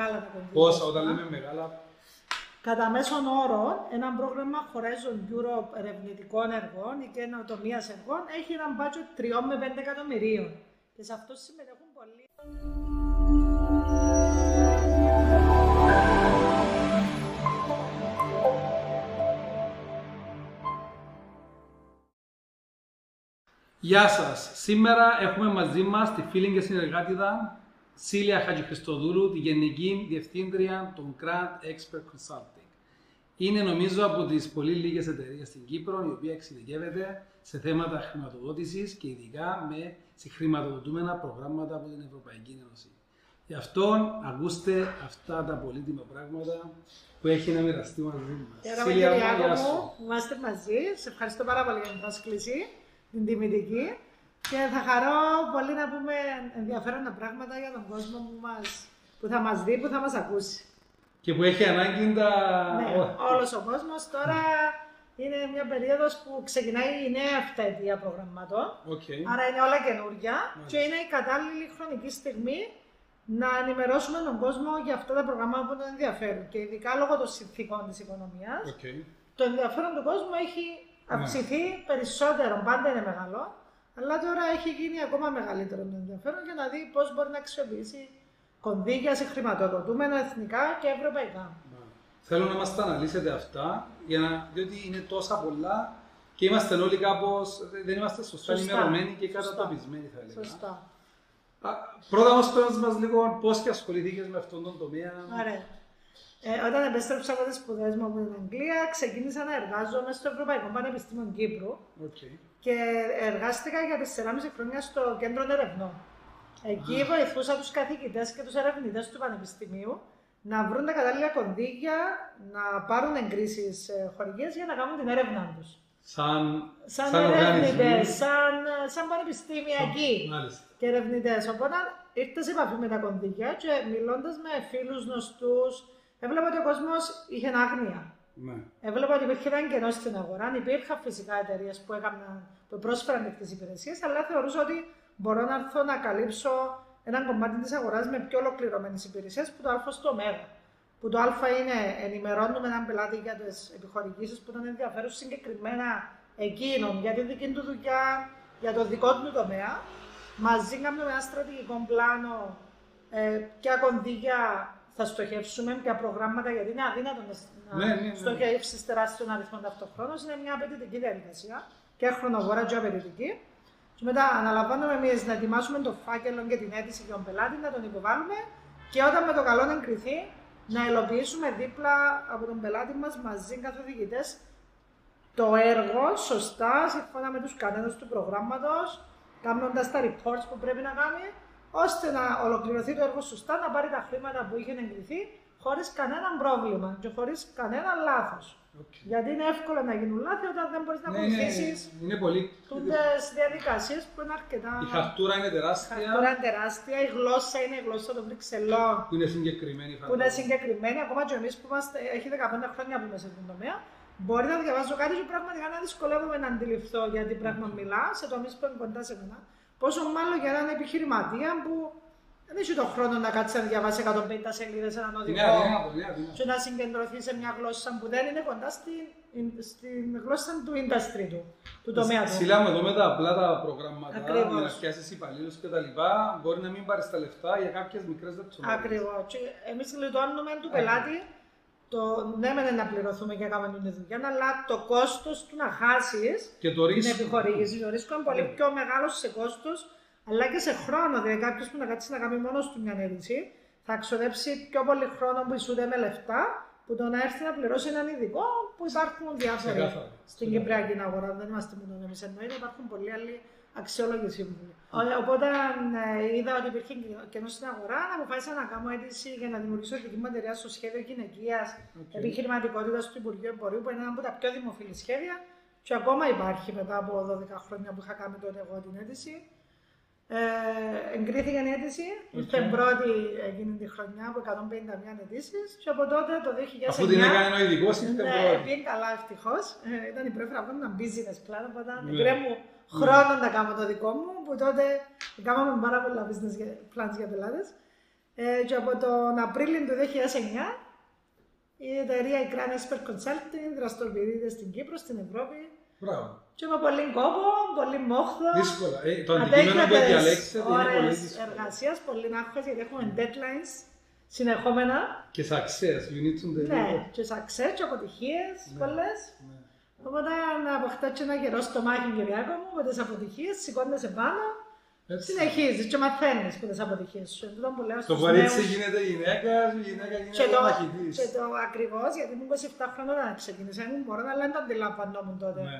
μεγάλα τα κονδύλια. Πόσα, όταν λέμε μεγάλα, Κατά μέσον όρο, ένα πρόγραμμα Horizon Europe ερευνητικών έργων ή καινοτομία έργων έχει ένα budget 3 με 5 εκατομμυρίων. Και σε αυτό συμμετέχουν πολλοί. Γεια σας. Σήμερα έχουμε μαζί μας τη φίλη και συνεργάτηδα Σίλια Χατζηχριστοδούλου, τη Γενική Διευθύντρια των Grant Expert Consulting. Είναι νομίζω από τις πολύ λίγες εταιρείες στην Κύπρο η οποία εξειδικεύεται σε θέματα χρηματοδότησης και ειδικά με συγχρηματοδοτούμενα προγράμματα από την Ευρωπαϊκή Ένωση. Γι' αυτό ακούστε αυτά τα πολύτιμα πράγματα που έχει να μοιραστεί μαζί μας. Χαίρομαι Σίλια, κύριε γεια Άκο σου. μου, που είμαστε μαζί. Σε ευχαριστώ πάρα πολύ για την πρόσκληση, την τιμητική. Και θα χαρώ πολύ να πούμε ενδιαφέροντα πράγματα για τον κόσμο που, μας, που θα μας δει, που θα μας ακούσει. Και που έχει ανάγκη τα... Ναι, όλος ο κόσμος τώρα είναι μια περίοδος που ξεκινάει η νέα εφταετία προγραμμάτων. Οκ. Άρα είναι όλα καινούργια Μάλιστα. και είναι η κατάλληλη χρονική στιγμή να ενημερώσουμε τον κόσμο για αυτά τα προγράμματα που τον ενδιαφέρουν. Και ειδικά λόγω των συνθήκων της οικονομίας, Οκ. το ενδιαφέρον του κόσμου έχει Ναι. αυξηθεί περισσότερο, πάντα είναι μεγάλο, αλλά τώρα έχει γίνει ακόμα μεγαλύτερο το ενδιαφέρον για να δει πώς μπορεί να αξιοποιήσει κονδύλια σε χρηματοδοτούμενα εθνικά και ευρωπαϊκά. Θέλω να μας τα αναλύσετε αυτά, για να, διότι είναι τόσα πολλά και είμαστε όλοι κάπως, δεν είμαστε σωστά, Σωστά. ενημερωμένοι και Σωστά. κατατοπισμένοι θα έλεγα. Σωστά. Α, πρώτα όμως πες μας λίγο πώς και ασχοληθήκες με αυτόν τον τομέα. Ωραία. Ε, όταν επέστρεψα από τις σπουδές μου από την Αγγλία, ξεκίνησα να εργάζομαι στο Ευρωπαϊκό Πανεπιστήμιο Κύπρου Οκ. και εργάστηκα για 4,5 χρόνια στο κέντρο ερευνών. Εκεί βοηθούσα τους καθηγητές και τους ερευνητές του Πανεπιστημίου να βρουν τα κατάλληλα κονδύλια, να πάρουν εγκρίσεις χορηγίες για να κάνουν την έρευνά τους. Σαν, Σαν, σαν ερευνητές, οργανισμοί. σαν, σαν πανεπιστημιακοί Μάλιστα. και ερευνητές. Οπότε ήρθα σε επαφή με τα κονδύλια και μιλώντας με φίλους γνωστούς, έβλεπα ότι ο κόσμος είχε άγνοια. Ναι. Έβλεπα ότι υπήρχε ένα κενό στην αγορά. Υπήρχαν φυσικά εταιρείες που, έκαναν, που πρόσφεραν τέτοιε υπηρεσίες, αλλά θεωρούσα ότι μπορώ να έρθω να καλύψω ένα κομμάτι της αγοράς με πιο ολοκληρωμένες υπηρεσίες που το Α στο Ω. Που το Α είναι ενημερώνουμε έναν πελάτη για τις επιχορηγήσεις που τον ενδιαφέρουν συγκεκριμένα εκείνον για τη δική του δουλειά, για το δικό του τομέα. Μαζί κάνουμε ένα στρατηγικό πλάνο ε, ποια κονδύλια θα στοχεύσουμε, ποια προγράμματα, γιατί είναι αδύνατο να Ναι, ναι, ναι. στοχεύσεις τεράστιων αριθμών ταυτοχρόνως. Είναι μια απαιτητική διαδικασία και χρονοβόρα και απαιτητική. Και μετά αναλαμβάνουμε εμείς να ετοιμάσουμε το φάκελο και την αίτηση για τον πελάτη, να τον υποβάλουμε και όταν με το καλό να εγκριθεί, να υλοποιήσουμε δίπλα από τον πελάτη μας μαζί καθοδηγητέ το έργο σωστά, σύμφωνα με τους κανόνες του προγράμματος, κάνοντας τα reports που πρέπει να κάνει, ώστε να ολοκληρωθεί το έργο σωστά, να πάρει τα χρήματα που είχε εγκριθεί, χωρίς κανένα πρόβλημα και χωρίς κανένα λάθος. Οκ. Γιατί είναι εύκολο να γίνουν λάθη όταν δεν μπορείς να Ναι, είναι, ακολουθήσεις είναι πολύ... τούτες διαδικασίες που είναι αρκετά. Η χαρτούρα είναι τεράστια, Χαρτούρα είναι τεράστια, η γλώσσα είναι η γλώσσα των Βρυξελλών, που είναι συγκεκριμένη που είναι φαντάζομαι. συγκεκριμένη. Ακόμα και εμείς που είμαστε, έχει 15 χρόνια που είμαστε στον τομέα, μπορεί να διαβάζω κάτι και πραγματικά να δυσκολεύομαι να αντιληφθώ για τι πράγμα μιλά σε τομείς που είναι κοντά σε μένα. Πόσο μάλλον για έναν επιχειρηματία που δεν έχει τον χρόνο να κάτσει να διαβάσει 150 σελίδες έναν Είναι οδηγό αδύνατο, είναι αδύνατο. και να συγκεντρωθεί σε μια γλώσσα που δεν είναι κοντά στην, στην γλώσσα του industry του, του τομέα του. Συλλάμε εδώ με τα απλά τα προγράμματα Ακριβώς. για να πιάσει υπαλλήλους και τα λοιπά. Μπορεί να μην πάρεις τα λεφτά για κάποιες μικρές λεπτομέρειε. Ακριβώς. Εμείς γλιτώνουμε του πελάτη το ναι, μεν να πληρωθούμε και να κάνουμε την δουλειά, αλλά το κόστος του να χάσεις Και το την ρίσκο. επιχορήγηση. Το ρίσκο είναι πολύ πιο μεγάλο σε κόστος, αλλά και σε χρόνο. Δηλαδή, κάποιος που να κάτσει να κάνει μόνος του μια αίτηση, θα ξοδέψει πιο πολύ χρόνο που ισούται με λεφτά, που το να έρθει να πληρώσει έναν ειδικό που υπάρχουν διάφοροι Ξεκάθαρα. στην Κυπριακή αγορά. Δεν είμαστε μόνο εμείς εννοείται, υπάρχουν πολλοί άλλοι αξιόλογοι σύμβουλοι. Ωραία, Οπότε ε, είδα ότι υπήρχε κενό στην αγορά, να αποφάσισα να κάνω αίτηση για να δημιουργήσω δική μου εταιρεία στο σχέδιο γυναικείας Οκ. επιχειρηματικότητας του Υπουργείου Εμπορίου, που είναι ένα από τα πιο δημοφιλή σχέδια και ακόμα υπάρχει μετά από 12 χρόνια που είχα κάνει τότε εγώ την αίτηση. Ε, εγκρίθηκε η αίτηση, ήρθε πρώτη εκείνη τη χρονιά από 151 αιτήσεις και από τότε το 2009. Αφού την έκανε ο ειδικός, ήρθε Ναι, πρώτη. πήγε καλά ευτυχώς. Ε, ήταν η πρώτη φορά που έκανα business plan, οπότε Ναι. ναι. μου χρόνο να κάνω το δικό μου, που τότε κάναμε πάρα πολλά business plans για πελάτες. Ε, και από τον Απρίλιο του 2009 η εταιρεία η Grand Expert Consulting δραστηριοποιείται στην Κύπρο, στην Ευρώπη. Μπράβο. Και με πολύ κόπο, πολύ μόχθο. Δύσκολα. Ε, το αντικείμενο που διαλέξετε είναι πολύ ώρες δύσκολο. εργασίας, πολύ άγχος, γιατί έχουμε deadlines συνεχόμενα. Και success, you need to deliver. Ναι, και success και αποτυχίες Ναι. πολλές. Ναι. Οπότε να αποκτά και ένα καιρό στο μάχη, Κυριάκο μου, με τις αποτυχίες, σηκώνεσαι πάνω, Έτσι. συνεχίζεις και μαθαίνεις με τις αποτυχίες σου. Εν τούτο που λέω Το στους κορίτσι νέους. γίνεται γυναίκα, η γυναίκα Και γίνεται το, μαχητής. και το ακριβώς, γιατί ήμουν 27 χρόνια όταν ξεκίνησα, ήμουν μπορώ να λέω δεν το αντιλαμβανόμουν τότε. Ναι.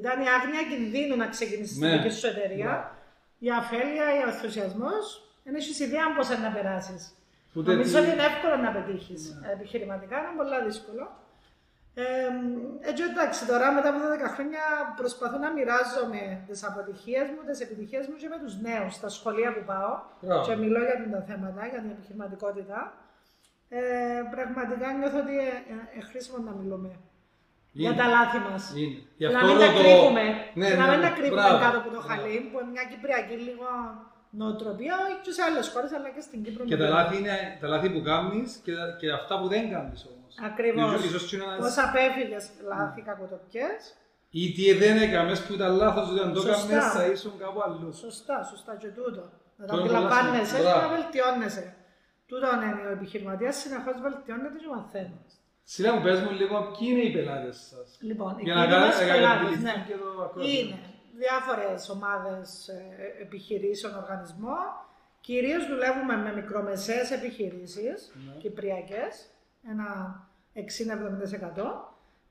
Ήταν η άγνοια κινδύνου να ξεκινήσεις Ναι. τη δική σου εταιρεία. Ναι. Η αφέλεια, ο ενθουσιασμός. Δεν έχεις ιδέα πώς να περάσεις. Ούτε Νομίζω τι- ότι είναι εύκολο να πετύχεις. Ναι. Επιχειρηματικά είναι πολύ δύσκολο. Ε, έτσι εντάξει, τώρα μετά από 12 χρόνια προσπαθώ να μοιράζομαι τις αποτυχίες μου, τις επιτυχίες μου και με τους νέους στα σχολεία που πάω. Μπράβο. Και μιλώ για τα θέματα, για την επιχειρηματικότητα. Ε, πραγματικά νιώθω ότι είναι ε, χρήσιμο να μιλούμε για Είναι. τα λάθη μας. Είναι. Γι' Να αυτό μην τα ρωτώ- κρύβουμε. Ναι, και να ναι, μην ναι. τα κρύβουμε Μπράβο. κάτω από το Μπράβο. χαλί, που είναι μια κυπριακή λίγο νοοτροπία, και σε άλλες χώρες, αλλά και στην Κύπρο. Και τα λάθη είναι τα λάθη που κάνεις και, και αυτά που δεν κάνεις όμως. Ακριβώς. Ίσως- ίσως και ένας- Πώς απέφυγες λάθη κακοτοπιές. Ή τι δεν έκαμες που ήταν λάθος, ότι αν το Σωστά. έκαμες θα ήσουν κάπου αλλού. Σωστά, σωστά και τούτο. Να τα Το είναι αντιλαμβάνεσαι πολύ και να σημαντικό. βελτιώνεσαι. Τούτο είναι ο επιχειρηματία, συνεχώς βελτιώνεται και μαθαίνει. Σειρά μου, πες μου λίγο ποιοι είναι οι πελάτες σας; Λοιπόν, οι Για να κύριοι μας κάνετε πελάτες, ναι. και το ακρόατο. Είναι διάφορες ομάδες ε, επιχειρήσεων, οργανισμών. Κυρίως δουλεύουμε με μικρομεσαίες επιχειρήσεις, Ναι. κυπριακές, ένα 60-70%.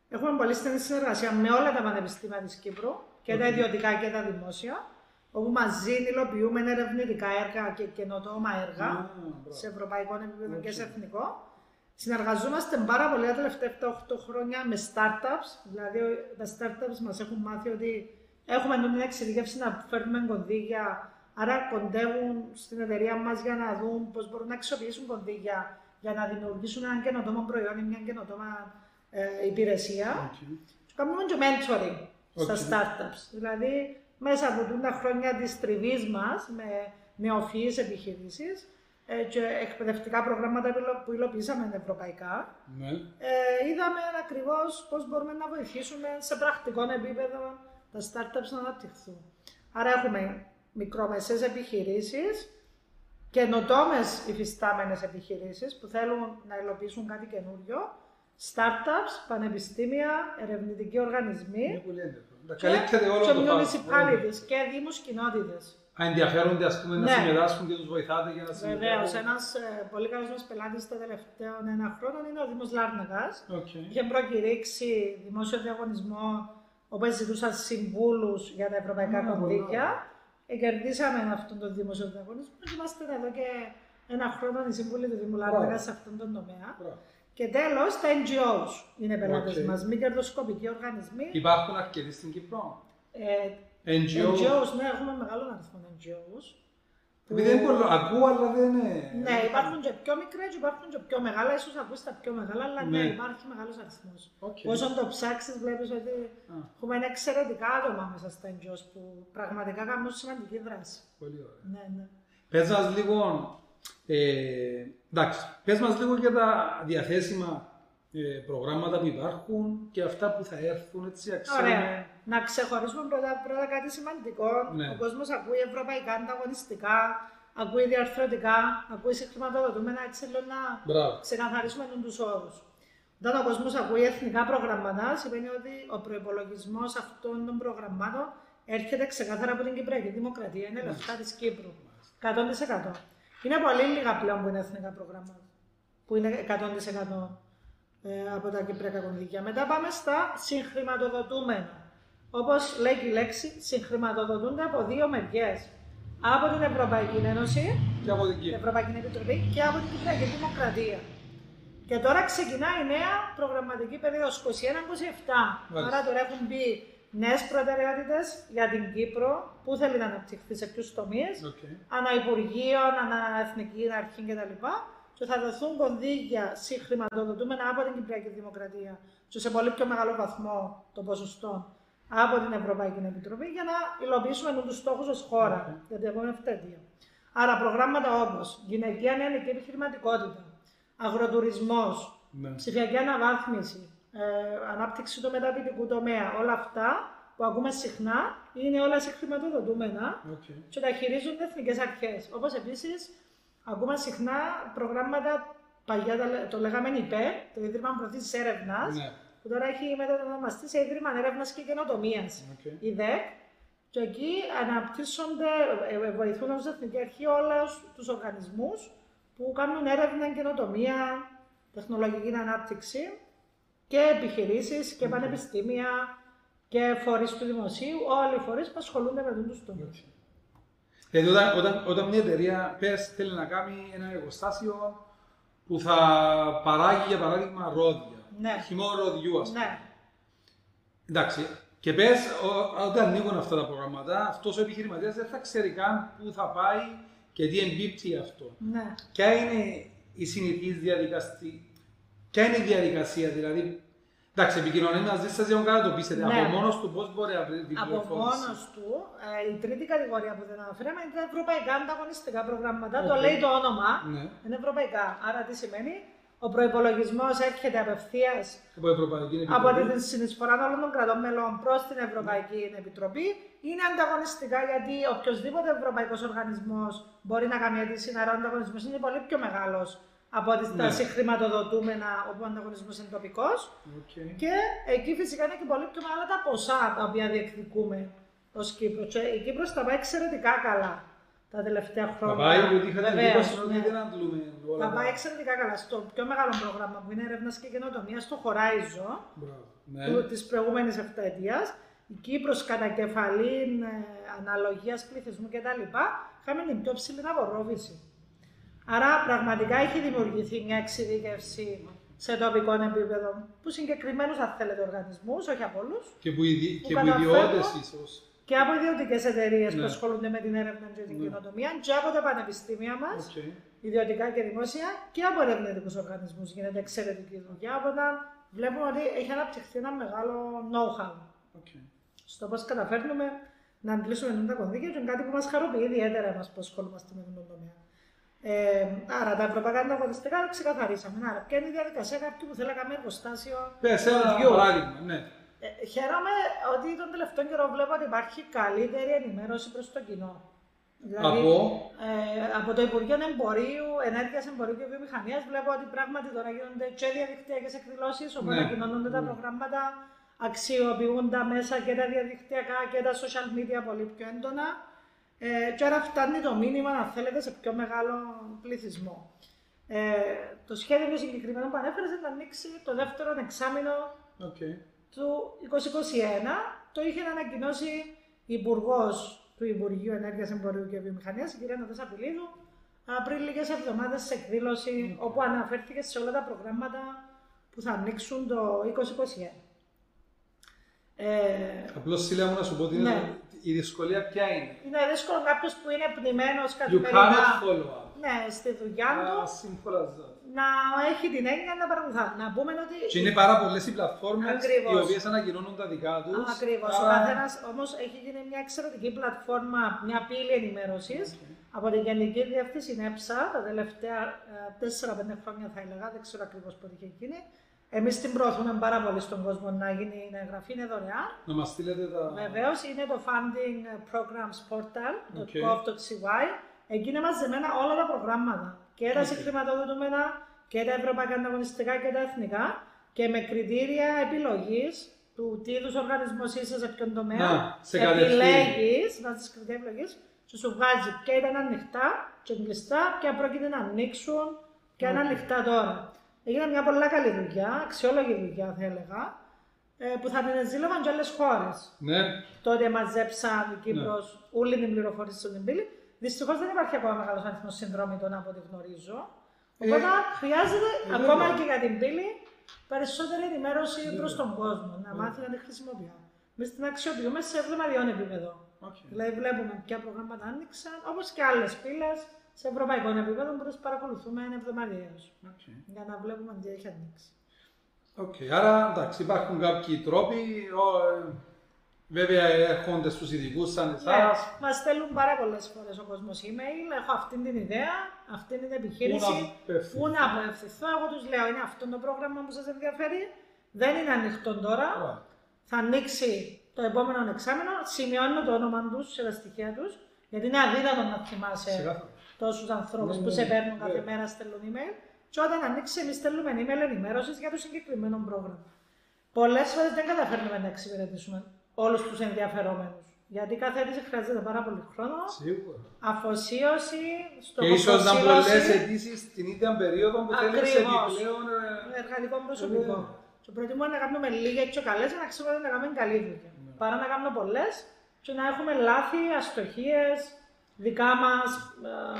Έχουμε πολύ στενή συνεργασία με όλα τα πανεπιστήμια της Κύπρου, και τα Οκ. ιδιωτικά και τα δημόσια, όπου μαζί υλοποιούμε ερευνητικά έργα και καινοτόμα έργα Α, μπράβο. σε ευρωπαϊκό επίπεδο και σε Οκ. εθνικό. Συνεργαζόμαστε πάρα πολύ τα τελευταία 7-8 χρόνια με startups. Δηλαδή, τα startups μας έχουν μάθει ότι έχουμε την εξειδίκευση να φέρνουμε κονδύλια. Άρα, κοντεύουν στην εταιρεία μας για να δουν πώς μπορούν να αξιοποιήσουν κονδύλια για να δημιουργήσουν ένα καινοτόμο προϊόν ή μια καινοτόμα ε, υπηρεσία. Οκ. Και κάνουμε και mentoring στα Οκ. startups. Δηλαδή, μέσα από τα χρόνια της τριβής μας με νεοφυείς επιχειρήσεις ε, και εκπαιδευτικά προγράμματα που υλο- που υλοποιήσαμε ευρωπαϊκά, Ναι. ε, είδαμε ακριβώς πώς μπορούμε να βοηθήσουμε σε πρακτικό επίπεδο τα startups να αναπτυχθούν. Άρα, έχουμε μικρομεσαίες επιχειρήσεις, καινοτόμες υφιστάμενες επιχειρήσεις που θέλουν να υλοποιήσουν κάτι καινούριο, startups, πανεπιστήμια, ερευνητικοί Είναι οργανισμοί πολύ ενδιαφέρον. Τα και, καλύπτεται όλο και το φάσμα. municipalities και δήμους κοινότητες. Αν ενδιαφέρονται ας πούμε, να Ναι. συμμετάσχουν και τους βοηθάτε για να Βεβαίως, συμμετάσχουν. ένα πολύ καλός μας πελάτης τα τελευταία ένα χρόνο είναι ο Δήμος Λάρνακας. Οκ. Είχε προκηρύξει δημόσιο διαγωνισμό όπου ζητούσαν συμβούλους για τα ευρωπαϊκά Α, κονδύλια. Πολλά. Ε, κερδίσαμε αυτόν τον δημόσιο διαγωνισμό και είμαστε εδώ και ένα χρόνο οι σύμβουλοι του Δήμου Λάρνακας Μπράβο. σε αυτόν τον τομέα. Μπράβο. Και τέλος, τα NGOs είναι πελάτες Οκ. μας, μη κερδοσκοπικοί οργανισμοί. Υπάρχουν αρκετοί στην Κύπρο; Ε, NGO. NGOs, ναι, έχουμε μεγάλο αριθμό NGOs. Επειδή δεν πολλο- ακούω, αλλά δεν είναι. Ναι, υπάρχουν και πιο μικρές και υπάρχουν και πιο μεγάλα. ίσως ακούσει τα πιο μεγάλα, αλλά ναι, Ναι. υπάρχει μεγάλος αριθμός. Οκ. Όσο το ψάξεις, βλέπεις ότι Α. έχουμε ένα εξαιρετικά άτομα μέσα στα NGOs που πραγματικά κάνουν σημαντική δράση. Πολύ ωραία. Ναι, ναι. Πες μας λίγο, ε, εντάξει, πες μας λίγο για τα διαθέσιμα ε, προγράμματα που υπάρχουν και αυτά που θα έρθουν, έτσι, να ξέρουμε. Ωραία. Να ξεχωρίσουμε πρώτα, πρώτα κάτι σημαντικό. Ναι. Ο κόσμος ακούει ευρωπαϊκά ανταγωνιστικά, ακούει διαρθρωτικά, ακούει συγχρηματοδοτούμενα. Έτσι θέλω να Μπράβο. ξεκαθαρίσουμε τους όρους. Όταν ο κόσμος ακούει εθνικά προγραμματά, σημαίνει ότι ο προπολογισμό αυτών των προγραμμάτων έρχεται ξεκάθαρα από την Κυπριακή Δημοκρατία. Είναι λεφτά της Κύπρου. 100%. Είναι πολύ λίγα πλέον που είναι εθνικά προγράμματα. Που είναι 100% ε, από τα κυπριακά κονδύλια. Μετά πάμε στα συγχρηματοδοτούμενα. Όπως λέει και η λέξη, συγχρηματοδοτούνται από δύο μεριές. Από την Ευρωπαϊκή Ένωση Και από την την Κύπρο. Ευρωπαϊκή Επιτροπή και από την Κυπριακή Δημοκρατία. Και τώρα ξεκινάει η νέα προγραμματική περίοδος 21-27. Μάλιστα. Άρα τώρα έχουν μπει νέες προτεραιότητες για την Κύπρο, που θέλει να αναπτυχθεί σε ποιους τομείς, Οκ. ανά Υπουργείων, ανά Εθνική Αρχή κτλ. Και θα δοθούν κονδύλια συγχρηματοδοτούμενα από την Κυπριακή Δημοκρατία και σε πολύ πιο μεγάλο βαθμό των ποσοστών από την Ευρωπαϊκή Επιτροπή για να υλοποιήσουμε τους στόχους ως χώρα Οκ. για την επόμενη εφταετία. Άρα προγράμματα όπως γυναικεία νεανική επιχειρηματικότητα, αγροτουρισμός, Ναι. ψηφιακή αναβάθμιση, ε, ανάπτυξη του μεταποιητικού τομέα, όλα αυτά που ακούμε συχνά είναι όλα συγχρηματοδοτούμενα Οκ. και τα χειρίζονται εθνικές αρχές. Όπως επίσης, ακούμε συχνά προγράμματα παλιά τα λέ- το λέγαμε ΙΠΕ, το Ίδρυμα Προωθήσης Έρευνας, Ναι. που τώρα έχει μετανομαστεί σε Ίδρυμα Έρευνας και Καινοτομίας. Οκ. Η ΔΕΚ. Και εκεί αναπτύσσονται, ε, ε, βοηθούν ως Εθνική Αρχή όλους τους οργανισμούς που κάνουν έρευνα, καινοτομία, τεχνολογική ανάπτυξη και επιχειρήσεις και πανεπιστήμια και φορείς του δημοσίου, όλοι οι φορείς που ασχολούνται με τους τομείς. Δηλαδή, όταν, όταν, όταν μια εταιρεία πες, θέλει να κάνει ένα εργοστάσιο που θα παράγει, για παράδειγμα, ρόδια. Ναι. Χυμό ροδιού, ας πούμε. Ναι, Εντάξει. Και πες, ο- όταν ανοίγουν αυτά τα προγράμματα, αυτός ο επιχειρηματίας δεν θα ξέρει καν πού θα πάει και τι εμπίπτει αυτό. ναι. Ποια είναι η συνηθής διαδικασία, ποια είναι η διαδικασία, δηλαδή, εντάξει, επικοινωνείς μαζί σας για να κατατοπίσετε, Ναι. από μόνος του πώς μπορεί να βρει την Από πληροφόρηση. μόνος του, ε, η τρίτη κατηγορία που δεν αναφέραμε είναι τα ευρωπαϊκά ανταγωνιστικά προγράμματα. Το Οκ. λέει το όνομα. Ναι. Είναι ευρωπαϊκά. Άρα τι σημαίνει, ο προϋπολογισμός έρχεται απευθείας Από Ευρωπαϊκή από Επιτροπή; τη συνεισφορά όλων των κρατών μελών προς την Ευρωπαϊκή Επιτροπή. Είναι ανταγωνιστικά γιατί οποιοσδήποτε ευρωπαϊκός οργανισμός μπορεί να κάνει αίτηση, άρα ο ανταγωνισμός είναι πολύ πιο μεγάλος από ότι τα Ναι. συγχρηματοδοτούμενα όπου ο ανταγωνισμός είναι τοπικός. Οκ. Και εκεί φυσικά είναι και πολύ πιο μεγάλα τα ποσά τα οποία διεκδικούμε ως Κύπρος. Και η Κύπρος τα πάει εξαιρετικά καλά τα τελευταία Θα χρόνια. πάει, γιατί είχατε Βεβαίως, εντύπωση ότι ναι. δεν αντλούμε όλα Τα τα- πάει εξαιρετικά καλά. Στο πιο μεγάλο πρόγραμμα που είναι έρευνας και καινοτομίας, στο Horizon, Μπράβο. Ναι. του, της προηγούμενης εφταετίας, η Κύπρος κατά κεφαλήν ε, αναλογίας πληθυσμού κτλ. είχαμε την πιο ψηλή απορρόφηση. Άρα πραγματικά έχει δημιουργηθεί μια εξειδίκευση σε τοπικό επίπεδο, που συγκεκριμένου αν θέλετε οργανισμούς, όχι από όλους, Και που, ιδι... που και που καταφέρνω- ιδιώτες ίσως. και από ιδιωτικές εταιρείες Ναι. που ασχολούνται με την έρευνα και την Ναι. καινοτομία, και από τα πανεπιστήμια μας, Οκ. ιδιωτικά και δημόσια, και από ερευνητικούς οργανισμούς γίνεται εξαιρετική δουλειά. Οπότε βλέπουμε ότι έχει αναπτυχθεί ένα μεγάλο know-how OK. στο πώς καταφέρνουμε να αντλήσουμε τα κονδύλια και είναι κάτι που μας χαροποιεί ιδιαίτερα εμάς που ασχολούμαστε με τον τομέα. Ε, άρα τα ευρωπαϊκά ανταγωνιστικά τα ξεκαθαρίσαμε. Άρα, ποια είναι η διαδικασία κάποιου που θέλει να κάνει εργοστάσιο; Πες ένα ροδιού. παράδειγμα, ναι. Ε, χαίρομαι ότι τον τελευταίο καιρό βλέπω ότι υπάρχει καλύτερη ενημέρωση προς το κοινό. Δηλαδή, Από; ε, από το Υπουργείο Εμπορίου, Ενέργειας Εμπορίου και Βιομηχανίας βλέπω ότι πράγματι τώρα γίνονται και διαδικτυακές εκδηλώσεις όπου Ναι. ανακοινώνονται τα Ναι. προγράμματα, αξιοποιούν τα μέσα και τα διαδικτυακά και τα social media πολύ πιο έντονα. Ε, και άρα φτάνει το μήνυμα, αν θέλετε, σε πιο μεγάλο πληθυσμό. Ε, το σχέδιο το συγκεκριμένο που ανέφερες είναι να ανοίξει το δεύτερο εξάμεινο Οκ. του 2021. Το είχε ανακοινώσει η Υπουργός του Υπουργείου Ενέργειας, Εμπορίου και Βιομηχανίας, η κυρία Νατάσα Πιλίδου, πριν λίγες εβδομάδες σε εκδήλωση όπου αναφέρθηκε σε όλα τα προγράμματα που θα ανοίξουν το 2021. Ε, Απλώς Σίλια μου να σου πω ότι είναι- Ναι. Η δυσκολία ποια είναι; είναι δύσκολο κάποιος που είναι πνημένος You καθημερινά cannot follow up. ναι, στη δουλειά του As simple as that. να έχει την έννοια να παρακολουθά. Να πούμε ότι. Και είναι πάρα πολλές οι πλατφόρμες Ακριβώς. οι οποίες ανακοινώνουν τα δικά τους. Ακριβώς. Ο Άρα- καθένας όμως έχει γίνει μια εξαιρετική πλατφόρμα, μια πύλη ενημέρωσης από την Γενική Διεύθυνση ΕΠΣΑ τα τελευταία 4-5 χρόνια, θα έλεγα. Δεν ξέρω ακριβώς πότε είχε γίνει. Εμείς την προωθούμε πάρα πολύ στον κόσμο να γίνει να εγγραφή, είναι δωρεάν. Να μας στείλετε τα... Βεβαίως είναι το Funding Programs Portal, το OK. gov.cy. Εκεί είναι μαζεμένα όλα τα προγράμματα. Και τα Οκ. συγχρηματοδοτούμενα και τα ευρωπαϊκά ανταγωνιστικά και τα εθνικά. Και με κριτήρια επιλογής του τι είδους οργανισμός είσαι σε ποιον τομέα. Να, σε κατευθύνει. Επιλέγεις, βάζεις κριτήρια επιλογής και σου βγάζει ποια ήταν ανοιχτά και κλειστά, ποια πρόκειται να ανοίξουν και αν Οκ. ανοιχτά τώρα. Έγινε μια πολύ καλή δουλειά, αξιόλογη δουλειά θα έλεγα, ε, που θα την ζήλευαν και άλλες χώρες Ναι. το ότι μαζέψαν η Κύπρος όλη την πληροφορία στην πύλη. Δυστυχώς δεν υπάρχει ακόμα μεγάλος αριθμός συνδρομητών από ό,τι γνωρίζω. Οπότε χρειάζεται ε, ακόμα βέβαια. και για την πύλη περισσότερη ενημέρωση Βέβαια. προς τον κόσμο, να Βέβαια. μάθει να τη χρησιμοποιεί. Εμείς την αξιοποιούμε σε εβδομαδιαίο επίπεδο. Οκ. Δηλαδή, βλέπουμε ποια προγράμματα άνοιξαν, όπως και άλλες πύλες σε ευρωπαϊκό επίπεδο που τις παρακολουθούμε εβδομαδιαίως. Οκ. Για να βλέπουμε τι έχει ανοίξει. Οκ. Άρα, εντάξει, υπάρχουν κάποιοι τρόποι. Ο, ε, Βέβαια έρχονται στους ειδικούς σαν Ναι, εσάς. μας στέλνουν πάρα πολλές φορές ο κόσμος email. Έχω αυτή την ιδέα, αυτή την επιχείρηση. Πού να απευθυνθώ. Πού να απευθυνθώ. Εγώ τους λέω: Είναι αυτό το πρόγραμμα που σας ενδιαφέρει. Δεν είναι ανοιχτό τώρα. Ωραία. Θα ανοίξει το επόμενο εξάμηνο. Σημειώνω το όνομα τους σε τα στοιχεία τους. Γιατί είναι αδύνατο να θυμάσαι Ξεκάθαρα. Τόσους ανθρώπους Ναι, που ναι, σε ναι. παίρνουν κάθε Ναι. μέρα, στέλνουν email. Και όταν ανοίξει, εμείς στέλνουμε email ενημέρωσης για το συγκεκριμένο πρόγραμμα. Πολλές φορές δεν καταφέρνουμε να εξυπηρετήσουμε όλους τους ενδιαφερόμενους. Γιατί κάθε αίτηση χρειάζεται πάρα πολύ χρόνο, Σίγουρα. αφοσίωση, στο Και ίσως να προσήλωση, πολλές αιτήσεις την ίδια περίοδο που θέλεις Ακριβώς. επιπλέον... ε, εργατικό προσωπικό. Ναι. Και προτιμώ να κάνουμε λίγες και καλές για να ξέρουμε ότι να κάνουμε καλή δουλειά. Ναι. Παρά να κάνουμε πολλές και να έχουμε λάθη, αστοχίες, δικά μας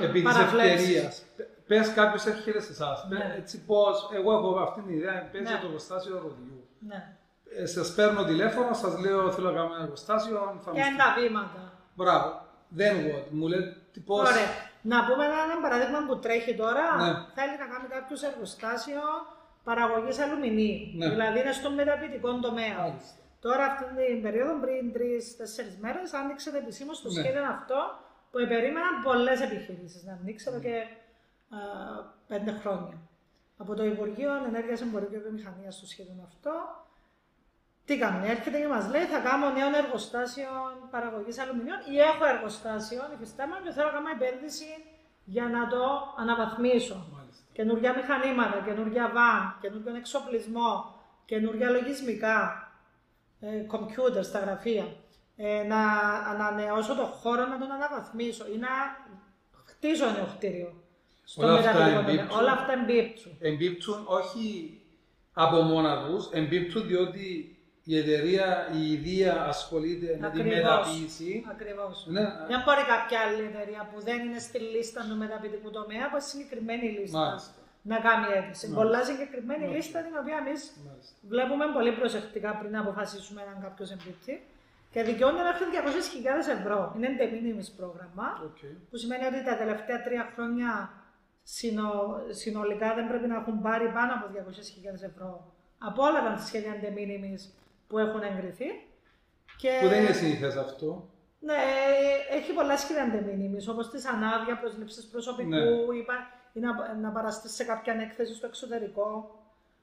Επί της παραβλέψεις. ευκαιρίας. Πες κάποιος έρχεται σε εσάς. Ναι. Έτσι πώς, εγώ έχω αυτή την ιδέα, παίζει Ναι. το εργοστάσιο ροδιού. Ναι. Ε, σας παίρνω τηλέφωνο, σας λέω θέλω να κάνω ένα εργοστάσιο. Θα Και μου είναι τα βήματα. Μπράβο. Then what. Μου λέτε τι πώς. Ωραία. Να πούμε ένα, ένα παράδειγμα που τρέχει τώρα. Ναι. Θέλει να κάνει κάποιος εργοστάσιο παραγωγής αλουμινίου. Ναι. Δηλαδή είναι στο μεταπητικό τομέα. Μάλιστα. Τώρα, αυτή την περίοδο, πριν τρει-τέσσερι μέρες, άνοιξε επισήμως το Ναι. σχέδιο αυτό που περίμεναν πολλές επιχειρήσεις να ανοίξει εδώ και α, πέντε χρόνια. Από το Υπουργείο Ενέργεια Εμπορίου και Βιομηχανίας στο σχέδιο αυτό. Τι κάνουν, έρχεται και μας λέει: Θα κάνω νέο εργοστάσιο παραγωγής αλουμινίων ή έχω εργοστάσιο υφιστάμενο και θέλω να κάνω επένδυση για να το αναβαθμίσω. Μάλιστα. Καινούργια μηχανήματα, καινούργια βαν, καινούργιο εξοπλισμό, καινούργια λογισμικά, ε, κομπιούτερ στα γραφεία. Ε, να ανανεώσω το χώρο, να τον αναβαθμίσω ή να χτίσω νέο κτίριο. στο Όλα αυτά μεταπητικό τομέα. εμπίπτουν. Όλα αυτά εμπίπτουν. Εμπίπτουν όχι από μόνα τους, εμπίπτουν διότι η εταιρεία, η ιδία ασχολείται με τη Ακριβώς. μεταποίηση. Ακριβώς. Ναι, Δεν μπορεί κάποια άλλη εταιρεία που δεν είναι στη λίστα του μεταπητικού τομέα, από συγκεκριμένη λίστα, Μάλιστα. να κάνει αίτηση. Μάλιστα. Πολλά συγκεκριμένη Μάλιστα. λίστα την οποία εμείς Μάλιστα. βλέπουμε πολύ προσεκτικά πριν να αποφασίσουμε αν κάποιος εμπίπτει. Και δικαιώνται μέχρι 200.000 ευρώ. Είναι de πρόγραμμα, Οκ. που σημαίνει ότι τα τελευταία τρία χρόνια συνο, συνολικά δεν πρέπει να έχουν πάρει πάνω από 200.000 ευρώ από όλα τα σχέδια de minimis που έχουν εγκριθεί. Και... Που δεν είναι συνήθες αυτό. Ναι, έχει πολλά σχέδια de minimis, όπως τις ανάδεια, προσλήψεις προσωπικού, Ναι. ή, πα- ή να, να παραστείς σε κάποια έκθεση στο εξωτερικό.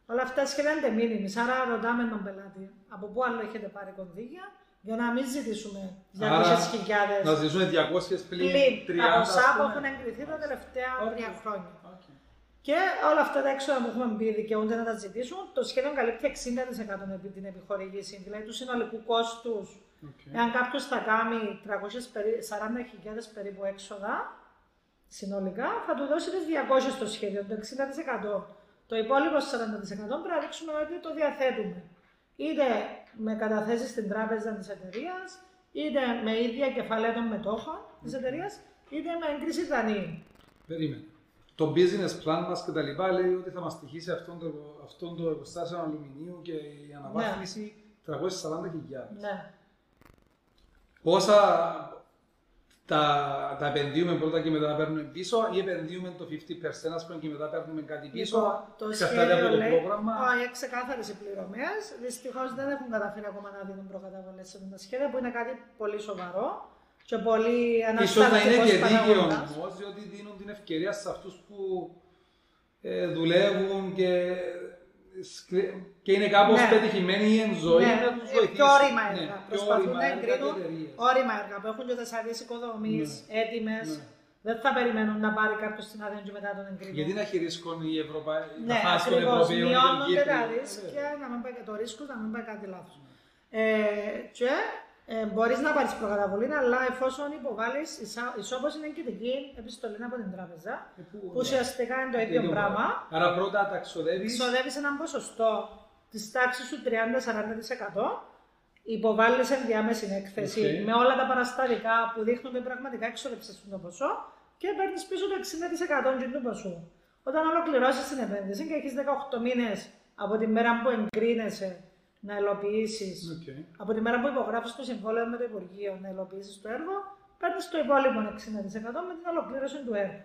Όλα αυτά σχέδια de minimis. Άρα ρωτάμε τον πελάτη από πού άλλο έχετε πάρει κονδύλια για να μην ζητήσουμε 200.000 Άρα, να ζητούν 200 πλην πλην 30. από όσα ας που πούμε. έχουν εγκριθεί τα τελευταία Οκ. τρία χρόνια. Οκ. Και όλα αυτά τα έξοδα που έχουμε πει δικαιούνται να τα ζητήσουν. Το σχέδιο καλύπτει 60% επί την επιχορήγηση, δηλαδή του συνολικού κόστους. Οκ. Εάν κάποιος θα κάνει 340.000 περίπου έξοδα συνολικά, θα του δώσει τις 200 στο σχέδιο, το 60%. Το υπόλοιπο 40% πρέπει να δείξουμε ότι το διαθέτουμε. Είτε με καταθέσεις στην τράπεζα της εταιρείας, είτε με ίδια κεφαλαία των μετόχων της εταιρείας, είτε με έγκριση δανείων. Περίμενε. Το business plan μας και τα λοιπά λέει ότι θα μας στοιχήσει αυτόν το, αυτόν το εργοστάσιο αλουμινίου και η αναβάθμιση 340.000. Ναι. Πόσα τα, τα επενδύουμε πρώτα και μετά τα παίρνουμε πίσω ή επενδύουμε το 50% ας πούμε και μετά παίρνουμε κάτι πίσω. Λοιπόν, το Εξαρτάται από σχέδιο το λέει, πρόγραμμα. όχι, ξεκάθαρες οι πληρωμέ. Δυστυχώς δεν έχουν καταφέρει ακόμα να δίνουν προκαταβολές σε αυτά τα σχέδια που είναι κάτι πολύ σοβαρό και πολύ Ίσως να είναι αναστατικό και δίκαιο παράγοντα. όμως, διότι δίνουν την ευκαιρία σε αυτούς που ε, δουλεύουν και, σκρι- και είναι κάπως Ναι. πετυχημένοι εν ζωή Ναι, να τους ε, βοηθήσουν. πιο όρημα Ναι, έργα. πιο Προσπαθούν όρημα να έργα και εγκρίνουν εταιρείες. όρημα έργα που έχουν και τεσσαρίες οικοδομή Ναι. έτοιμες. Ναι. Δεν θα περιμένουν να πάρει κάποιος την άδεια και μετά τον εγκρίνουν. Γιατί να χειρίσκουν οι Ευρωπαίοι, Ναι, τα φάση των ακριβώς. Ευρωπαίων και των Μειώνονται τα Κύπριων. ρίσκια, να μην πάει και το ρίσκο, να μην πάει κάτι λάθος. Ε, και ε, μπορείς να πάρεις προκαταβολή, αλλά εφόσον υποβάλεις ισόπως είναι εγκυτική επιστολή από την τράπεζα, Ε, πού, που ουσιαστικά είναι το ίδιο πράγμα, Άρα πρώτα τα ξοδεύεις, ξοδεύεις ένα ποσοστό της τάξης του 30-40%. Υποβάλλεις ενδιάμεση έκθεση Οκ. με όλα τα παραστατικά που δείχνουν ότι πραγματικά εξόδεψε το ποσό και παίρνεις πίσω το 60% του ποσού. Όταν ολοκληρώσεις την επένδυση και έχεις 18 μήνες από τη μέρα που εγκρίνεσαι να υλοποιήσεις, Οκ. από τη μέρα που υπογράφεις το συμβόλαιο με το Υπουργείο να υλοποιήσεις το έργο, παίρνεις το υπόλοιπο 60% με την ολοκλήρωση του έργου.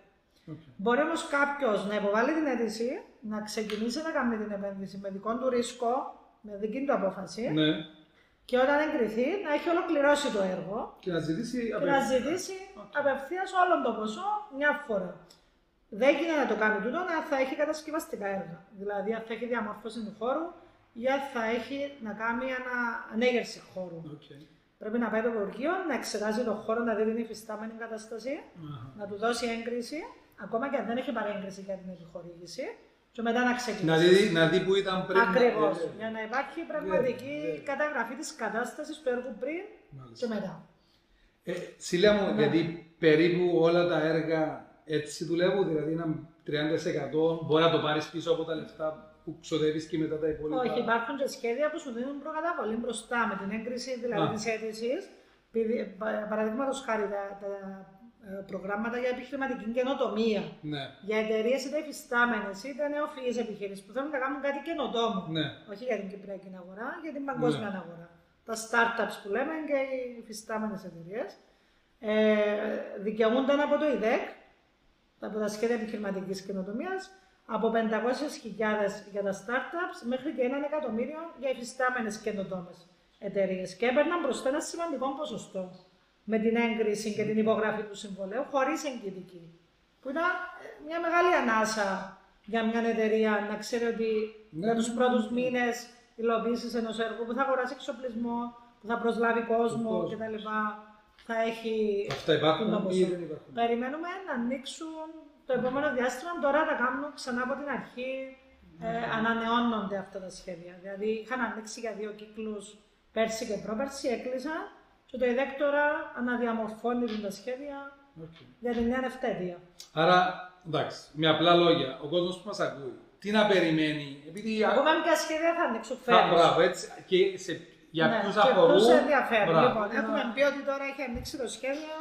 Οκ. Μπορεί όμως κάποιος να υποβάλει την αίτηση, να ξεκινήσει να κάνει την επένδυση με δικό του ρίσκο, με δική του απόφαση Ναι. και όταν εγκριθεί να έχει ολοκληρώσει το έργο Και να ζητήσει και να απευθείας. ζητήσει Οκ. απευθείας όλο το ποσό μια φορά. Δεν γίνεται να το κάνει τούτο αν θα έχει κατασκευαστικά έργα. Δηλαδή, αν θα έχει διαμόρφωση του χώρου ή αν θα έχει να κάνει ανα... ανέγερση χώρου. Οκ. Πρέπει να πάει το Υπουργείο να εξετάζει τον χώρο, να δει την υφιστάμενη κατάσταση, Αχα. να του δώσει έγκριση, ακόμα και αν δεν έχει παρέγκριση για την επιχορήγηση, και μετά να ξεκινήσει. Να δει, να δει που ήταν πριν. Ακριβώς. Ε, ε, Για να υπάρχει πραγματική ναι, ναι. καταγραφή της κατάστασης του έργου πριν Μάλιστα. και μετά. Ε, Σίλια μου, Ναι. γιατί περίπου όλα τα έργα έτσι δουλεύουν, δηλαδή ένα 30% μπορεί να το πάρεις πίσω από τα λεφτά που ξοδεύεις και μετά τα υπόλοιπα. Όχι, υπάρχουν και σχέδια που σου δίνουν προκαταβολή μπροστά με την έγκριση δηλαδή Α. της αίτησης. Παραδείγματος χάρη τα, τα ε, προγράμματα για επιχειρηματική καινοτομία. Ναι, Για εταιρείες είτε υφιστάμενες είτε νεοφυείς επιχειρήσεις που θέλουν να κάνουν κάτι καινοτόμο. ναι. Όχι για την κυπριακή αγορά, για την παγκόσμια Ναι. αγορά. Τα startups που λέμε και οι υφιστάμενες εταιρείες ε, δικαιούνται από το ΙΔΕΚ, από τα σχέδια επιχειρηματικής καινοτομίας, από 500.000 για τα startups μέχρι και 1 εκατομμύριο για υφιστάμενες καινοτόμες εταιρείες. Και έπαιρναν μπροστά ένα σημαντικό ποσοστό με την έγκριση και την υπογραφή του συμβολέου χωρίς εγκυτική. Που ήταν ε, μια μεγάλη ανάσα για μια εταιρεία να ξέρει ότι Ναι, για ναι, τους ναι, πρώτους ναι. μήνες υλοποίηση ενός έργου που θα αγοράσει εξοπλισμό, που θα προσλάβει κόσμο κόσμος. κτλ. Θα έχει. Αυτά υπάρχουν το ή ποσό. δεν υπάρχουν; Περιμένουμε να ανοίξουν το επόμενο διάστημα. Τώρα τα κάνουν ξανά από την αρχή. Ναι. Ε, ανανεώνονται αυτά τα σχέδια. Δηλαδή είχαν ανοίξει για δύο κύκλους πέρσι και πρόπερσι, έκλεισαν και το ΙΔΕΚ τώρα αναδιαμορφώνει τα σχέδια Οκ. για την νέα επταετία. Άρα, εντάξει, με απλά λόγια, ο κόσμος που μας ακούει, τι να περιμένει, επειδή. Ακόμα ποια σχέδια θα ανοίξουν Α, φέτος. μπράβο, έτσι. Και σε, για Ναι, ποιους και αφορούν. ποιους ενδιαφέρει. Μπράβο. Λοιπόν, έχουμε πει ότι τώρα έχει ανοίξει το σχέδιο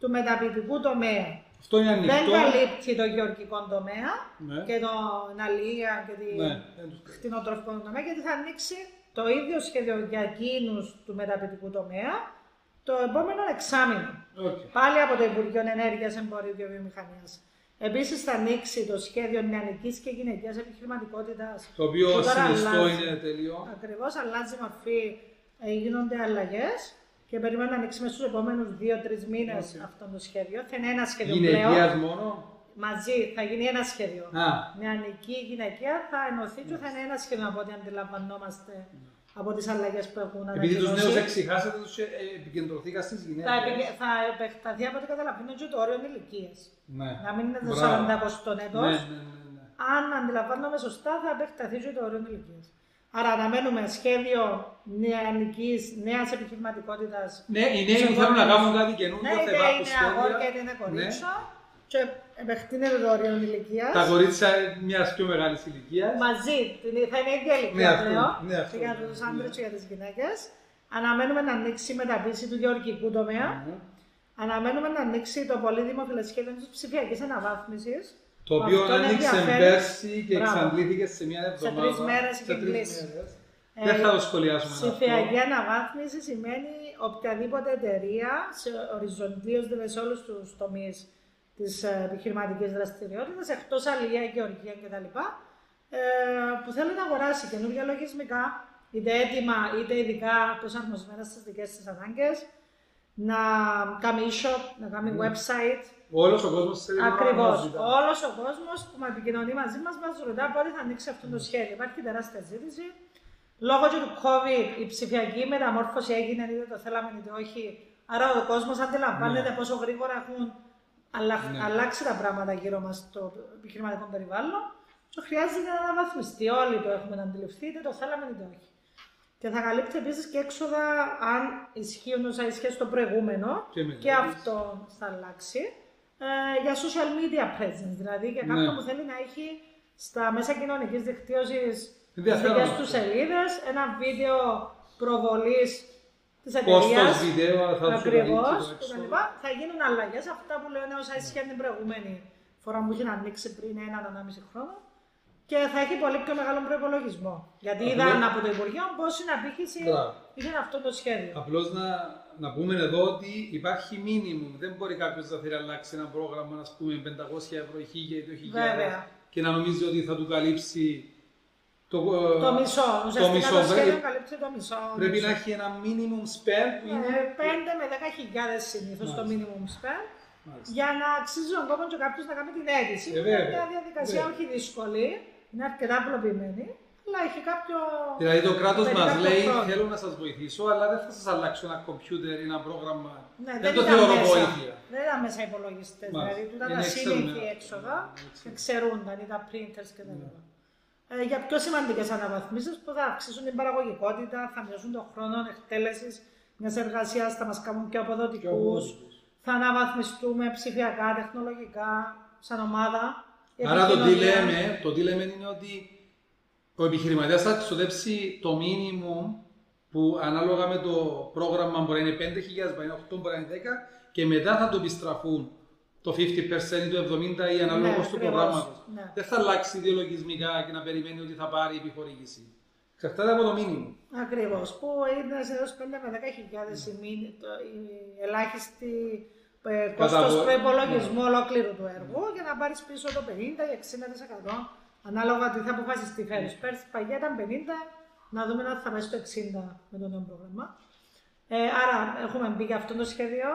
του μεταποιητικού τομέα. Αυτό είναι ανοιχτό. Δεν καλύπτει το γεωργικό τομέα Ναι. και τον αλιεία και την Ναι, δεν τους καλύπτει. κτηνοτροφικό τομέα, γιατί θα ανοίξει το ίδιο σχέδιο για εκείνους του μεταποιητικού τομέα το επόμενο εξάμηνο. Οκ. Πάλι από το Υπουργείο Ενέργειας, Εμπορίου και Βιομηχανίας. Επίσης θα ανοίξει το σχέδιο νεανικής και γυναικείας επιχειρηματικότητας. Το οποίο που τώρα συνιστό αλλάζει. είναι τελείως. Ακριβώς αλλάζει μορφή, ε, γίνονται αλλαγές και περιμένουμε να ανοίξει μέσα στους επόμενους δύο-τρεις μήνες Οκ. αυτό το σχέδιο. Θα είναι ένα σχέδιο πλέον. Γυναικεία μόνο; Μαζί θα γίνει ένα σχέδιο. Α, Νεανική, γυναικεία θα ενωθεί και θα είναι ένα σχέδιο από ό,τι αντιλαμβανόμαστε από τις αλλαγές που έχουν επειδή τους νέους ανακοινώσει. ξεχάσατε, τους επικεντρωθήκατε στις Θα, γυναίκες. επικε- θα επεκταθεί από ό,τι καταλαβαίνω και το όριο ηλικίας. Ναι. Να μην είναι το Μπράβο. 40 έτος. Ναι, ναι, ναι, ναι. Αν αντιλαμβάνομαι σωστά, θα επεκταθεί και το όριο ηλικίας. Άρα, αναμένουμε σχέδιο νεανικής, νέας επιχειρηματικότητας. Ναι, οι νέοι που θέλουν να κάνουν κάτι Ναι, καινούργιο θα είτε υπάρχουν είναι αγόρια είτε σχέδια. είναι Ναι. κορίτσια. Και επεκτείνεται το όριο ηλικίας. Τα κορίτσια μιας πιο μεγάλης ηλικίας. Μαζί, την- θα είναι η ίδια Ναι, ηλικία αυτό, πλέον. ναι, αυτό, και για ναι, τους ναι. άντρες και για τις γυναίκες. Αναμένουμε να ανοίξει η μεταποίηση του γεωργικού τομέα. Ναι. Αναμένουμε να ανοίξει το πολύ δημοφιλέ σχέδιο της ψηφιακής αναβάθμισης. Το οποίο Αυτό είναι άνοιξε ενδιαφέρον. πέρσι και Μπράβο. εξαντλήθηκε σε μια εβδομάδα. τρεις μέρες Σε είχε τρεις κλείσει. μέρες. Ε, Δεν θα το σχολιάσουμε Ψηφιακή αυτό. αναβάθμιση σημαίνει οποιαδήποτε εταιρεία σε οριζοντίως δηλαδή σε όλους τους τομείς της επιχειρηματικής δραστηριότητας, εκτός αλληλεία, γεωργία κτλ. Ε, που θέλει να αγοράσει καινούργια λογισμικά, είτε έτοιμα είτε ειδικά προσαρμοσμένα στις δικές της ανάγκες, να κάνει e-shop, να κάνει Ναι. website. Όλος ο κόσμος θέλει να Ακριβώς. ζητά. Όλος ο κόσμος που με επικοινωνεί μαζί μας μας ρωτά πότε θα ανοίξει αυτό το σχέδιο. Υπάρχει τεράστια ζήτηση. Λόγω και του COVID η ψηφιακή μεταμόρφωση έγινε είτε το θέλαμε είτε όχι. Άρα ο κόσμος αντιλαμβάνεται Ναι. πόσο γρήγορα έχουν αλλα- Ναι. αλλάξει τα πράγματα γύρω μας στο επιχειρηματικό περιβάλλον. Και χρειάζεται να αναβαθμιστεί. Όλοι το έχουμε αντιληφθεί, είτε το θέλαμε είτε όχι. Και θα καλύπτει επίσης και έξοδα αν ισχύουν όσα ισχύουν στο προηγούμενο Και μετά. και αυτό θα αλλάξει. Ε, για social media presence, δηλαδή για κάποιον Ναι. που θέλει να έχει στα μέσα κοινωνικής δικτύωσης τι Ενδιαφέρον δικές αυτό. του σελίδες, ένα βίντεο προβολής της Κόστος εταιρείας. βίντεο θα σου Ακριβώς. καλύψει το έξοδο. Θα γίνουν αλλαγές. Αυτά που λένε όσα ίσχυαν την προηγούμενη φορά που είχε ανοίξει πριν έναν, ενάμιση χρόνο. Και θα έχει πολύ πιο μεγάλο προπολογισμό. Γιατί Απλώς- είδαν από το Υπουργείο πώς είναι απήχηση Μπράβο. είχε αυτό το σχέδιο. Απλώς να, να πούμε εδώ ότι υπάρχει μήνυμο. Δεν μπορεί κάποιος να θέλει να αλλάξει ένα πρόγραμμα, α πούμε, 500 ευρώ, 1000 ή 2000 Βέβαια. και να νομίζει ότι θα του καλύψει Το, Το μισό. Ουσιαστικά μισό, το σχέδιο πρέπει- καλύπτει το μισό. Πρέπει μισός. να έχει ένα minimum spend που είναι. Ε, 5 με 10 χιλιάδες συνήθως το Μάλιστα. minimum spend. Μάλιστα. Για να αξίζει τον κόπο και κάποιος να κάνει την αίτηση. Ε, είναι βέβαια, μια διαδικασία βέβαια. όχι δύσκολη, είναι αρκετά απλοποιημένη, αλλά έχει κάποιο. Δηλαδή το κράτος Παίρνει μας κάποιο λέει: χρόνο. Θέλω να σας βοηθήσω, αλλά δεν θα σας αλλάξω ένα κομπιούτερ ή ένα πρόγραμμα. Ναι, δεν το ήταν θεωρώ μέσα. βοήθεια. Δεν ήταν μέσα υπολογιστές. Μάλιστα. Δηλαδή, του ήταν Είναι τα Excel, σύλλογοι ναι. έξοδα Ναι, Excel. και ξερούνταν ή τα printers κτλ. Ναι. Ε, για πιο σημαντικές αναβαθμίσεις που θα αυξήσουν την παραγωγικότητα, θα μειώσουν τον χρόνο εκτέλεσης μιας εργασίας, θα μας κάνουν πιο αποδοτικούς, αποδοτικούς. θα αναβαθμιστούμε ψηφιακά, τεχνολογικά, σαν ομάδα. Η Άρα το τι, επικοινωνία. λέμε, το τι λέμε είναι ότι ο επιχειρηματίας θα ξοδέψει το minimum που ανάλογα με το πρόγραμμα μπορεί να είναι 5.000, μπορεί να είναι 8, μπορεί να είναι 10 και μετά θα το επιστραφούν το 50% ή το 70% ή ανάλογα Ναι, του ακριβώς. προγράμματος. Ναι. Δεν θα αλλάξει ιδεολογισμικά και να περιμένει ότι θα πάρει επιχορήγηση. Εξαρτάται από το minimum. Ακριβώς. Που είναι συνήθω 5 με 10 χιλιάδες η, μήνυ- το- η ελάχιστη ε, κόστος Κατά- προπολογισμού ολόκληρου του έργου για να πάρεις πίσω το 50 ή 60% ανάλογα τι θα αποφασιστεί φέρεις. Πέρσι παγιά ήταν 50, να δούμε αν θα πάει στο 60 με το νέο πρόγραμμα. Ε, άρα έχουμε μπει για αυτό το σχέδιο.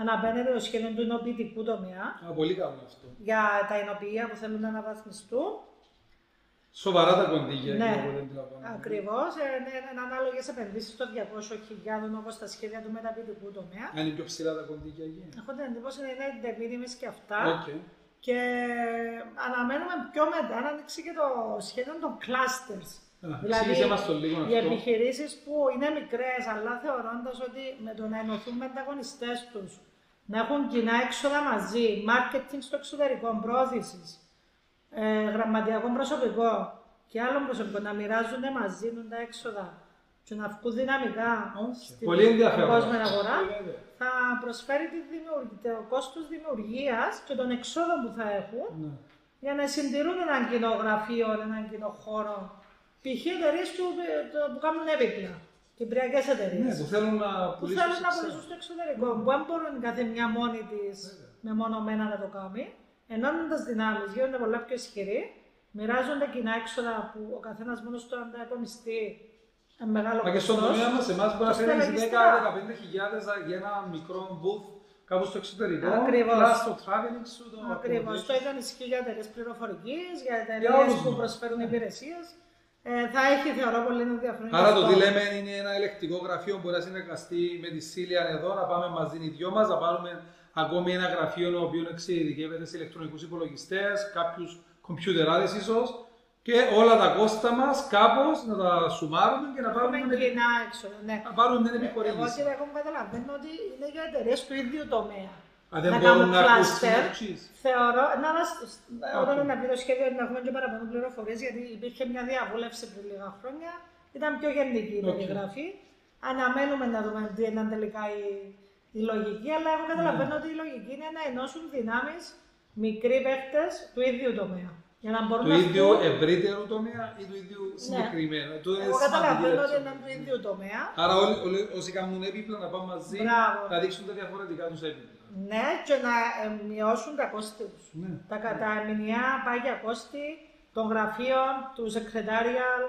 Αναμπαίνεται το σχέδιο του εινοποιητικού τομέα Α, πολύ καλό αυτό. για τα εινοποιεία που θέλουν να αναβαθμιστούν. Σοβαρά τα κονδύλια Ναι, εκεί, οπότε αντιλαμβάνομαι. ακριβώς. Είναι ανάλογες επενδύσεις των 200.000 όπως τα σχέδια του μεταποιητικού τομέα. Αν είναι πιο ψηλά τα κονδύλια εκεί. Έχω την εντύπωση ότι είναι εντεπίδημες και αυτά. Οκ. Και αναμένουμε πιο μετά να ανοίξει και το σχέδιο των clusters. Α, δηλαδή, εξήγησέ μας το λίγο οι αυτό. επιχειρήσεις που είναι μικρές, αλλά θεωρώντας ότι με το να ενωθούν με ανταγωνιστές τους, να έχουν κοινά έξοδα μαζί, marketing στο εξωτερικό, προώθησης, ε, γραμματειακό προσωπικό και άλλο προσωπικό, να μοιράζονται μαζί τους τα έξοδα και να βγουν δυναμικά Οκ. στην Πολύ ενδιαφέρον. παγκόσμια αυτό. αγορά Ε, βέβαια. θα προσφέρει τη δημιουργ- το κόστος δημιουργίας και των εξόδων που θα έχουν Ναι. για να συντηρούν έναν κοινό γραφείο, έναν κοινό χώρο. Π.χ. εταιρείες που, το- που κάνουν έπιπλα, κυπριακές εταιρείες. Ναι, που θέλουν να που πουλήσουν θέλουν να σε πουλήσουν στο εξωτερικό. Που δεν μπορούν κάθε μια μόνη της μεμονωμένα να το κάνει. Ενώνοντας δυνάμεις, γίνονται πολλά πιο ισχυροί, μοιράζονται κοινά έξοδα που ο καθένας μόνος του αν τα υπομειστεί ε, μεγάλο Μα και στον κόστος. τομέα μας, εμάς μπορεί να Και φέρει στελεχιστικά. 10-15 χιλιάδες για ένα μικρό booth κάπου στο εξωτερικό. Ακριβώς. Plus το traveling σου, το Ακριβώς. accommodation. Το ίδιο ισχύει για εταιρείε πληροφορικής, για Για εταιρείε όλους που μας. προσφέρουν υπηρεσίες. Ε, θα έχει, θεωρώ, πολύ ενδιαφέρον. Άρα και το αυτό. τι λέμε είναι ένα ελεκτικό γραφείο που μπορεί να συνεργαστεί με τη Σίλια εδώ, να πάμε μαζί οι δυο μας, να πάρουμε ακόμη ένα γραφείο το οποίο εξειδικεύεται σε ηλεκτρονικούς υπολογιστές, κάποιους κομπιουτεράδε ίσως και όλα τα κόστα μας κάπως να τα σουμάρουμε και να πάρουμε, Έχουμε την- κοινά έξοδα. Ναι. να πάρουμε την Εγώ επιχορήγηση. κύριε, εγώ καταλαβαίνω ότι είναι για εταιρείες του ίδιου τομέα. Αν δεν να μπορούν κάνουν να ακούσουν cluster. εξής. Θεωρώ, να μας, όταν Okay. να πει το σχέδιο να έχουμε και παραπάνω πληροφορίες, γιατί υπήρχε μια διαβούλευση πριν λίγα χρόνια, ήταν πιο γενική η Okay. περιγραφή. Αναμένουμε να δούμε τι είναι τελικά η, η λογική, αλλά εγώ καταλαβαίνω Ναι. ότι η λογική είναι να ενώσουν δυνάμεις μικροί παίχτες του ίδιου τομέα. Για να μπορούν Του να ίδιου βγουν- ευρύτερου τομέα ή του ίδιου συγκεκριμένου. Του είναι Εγώ σημαντική καταλαβαίνω ότι λέξη. είναι του ίδιου τομέα. Άρα όλοι, όλοι όσοι κάνουν έπιπλα να πάνε μαζί Μπράβο. να δείξουν τα διαφορετικά τους έπιπλα. Ναι, και να ε, μειώσουν τα κόστη τους. Ναι. Τα, κα- τα μηνιαία πάγια κόστη των γραφείων, τους secretarial,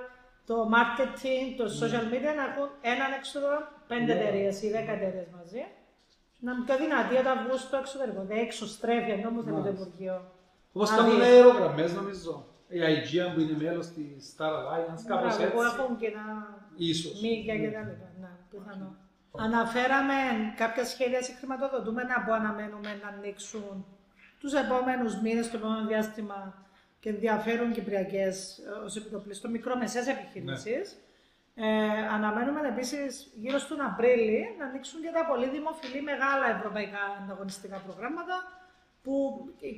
το marketing, το social media να έχουν έναν έξοδο πέντε Ναι. εταιρείες ή δέκα εταιρείες μαζί. Να είναι πιο δυνατοί όταν βγουν στο εξωτερικό. Δεν εξωστρέφει ενώ μου θέλει το Μάλιστα. Υπουργείο. Όπως Άδειες. κάνουν αερογραμμές, νομίζω. Η Aegean που είναι μέλος της Star Alliance, κάπως Μπράβο, Που έτσι. έχουν και να Ίσως. μύγια και τα λοιπά. Ναι, πιθανό. Αναφέραμε κάποια σχέδια συγχρηματοδοτούμε να που αναμένουμε να ανοίξουν τους επόμενους μήνες, το επόμενο διάστημα και ενδιαφέρουν κυπριακές ε, ως επιτοπλίστων μικρομεσαίες επιχειρήσεις. Ε, αναμένουμε επίσης γύρω στον Απρίλη να ανοίξουν και τα πολύ δημοφιλή μεγάλα ευρωπαϊκά ανταγωνιστικά προγράμματα που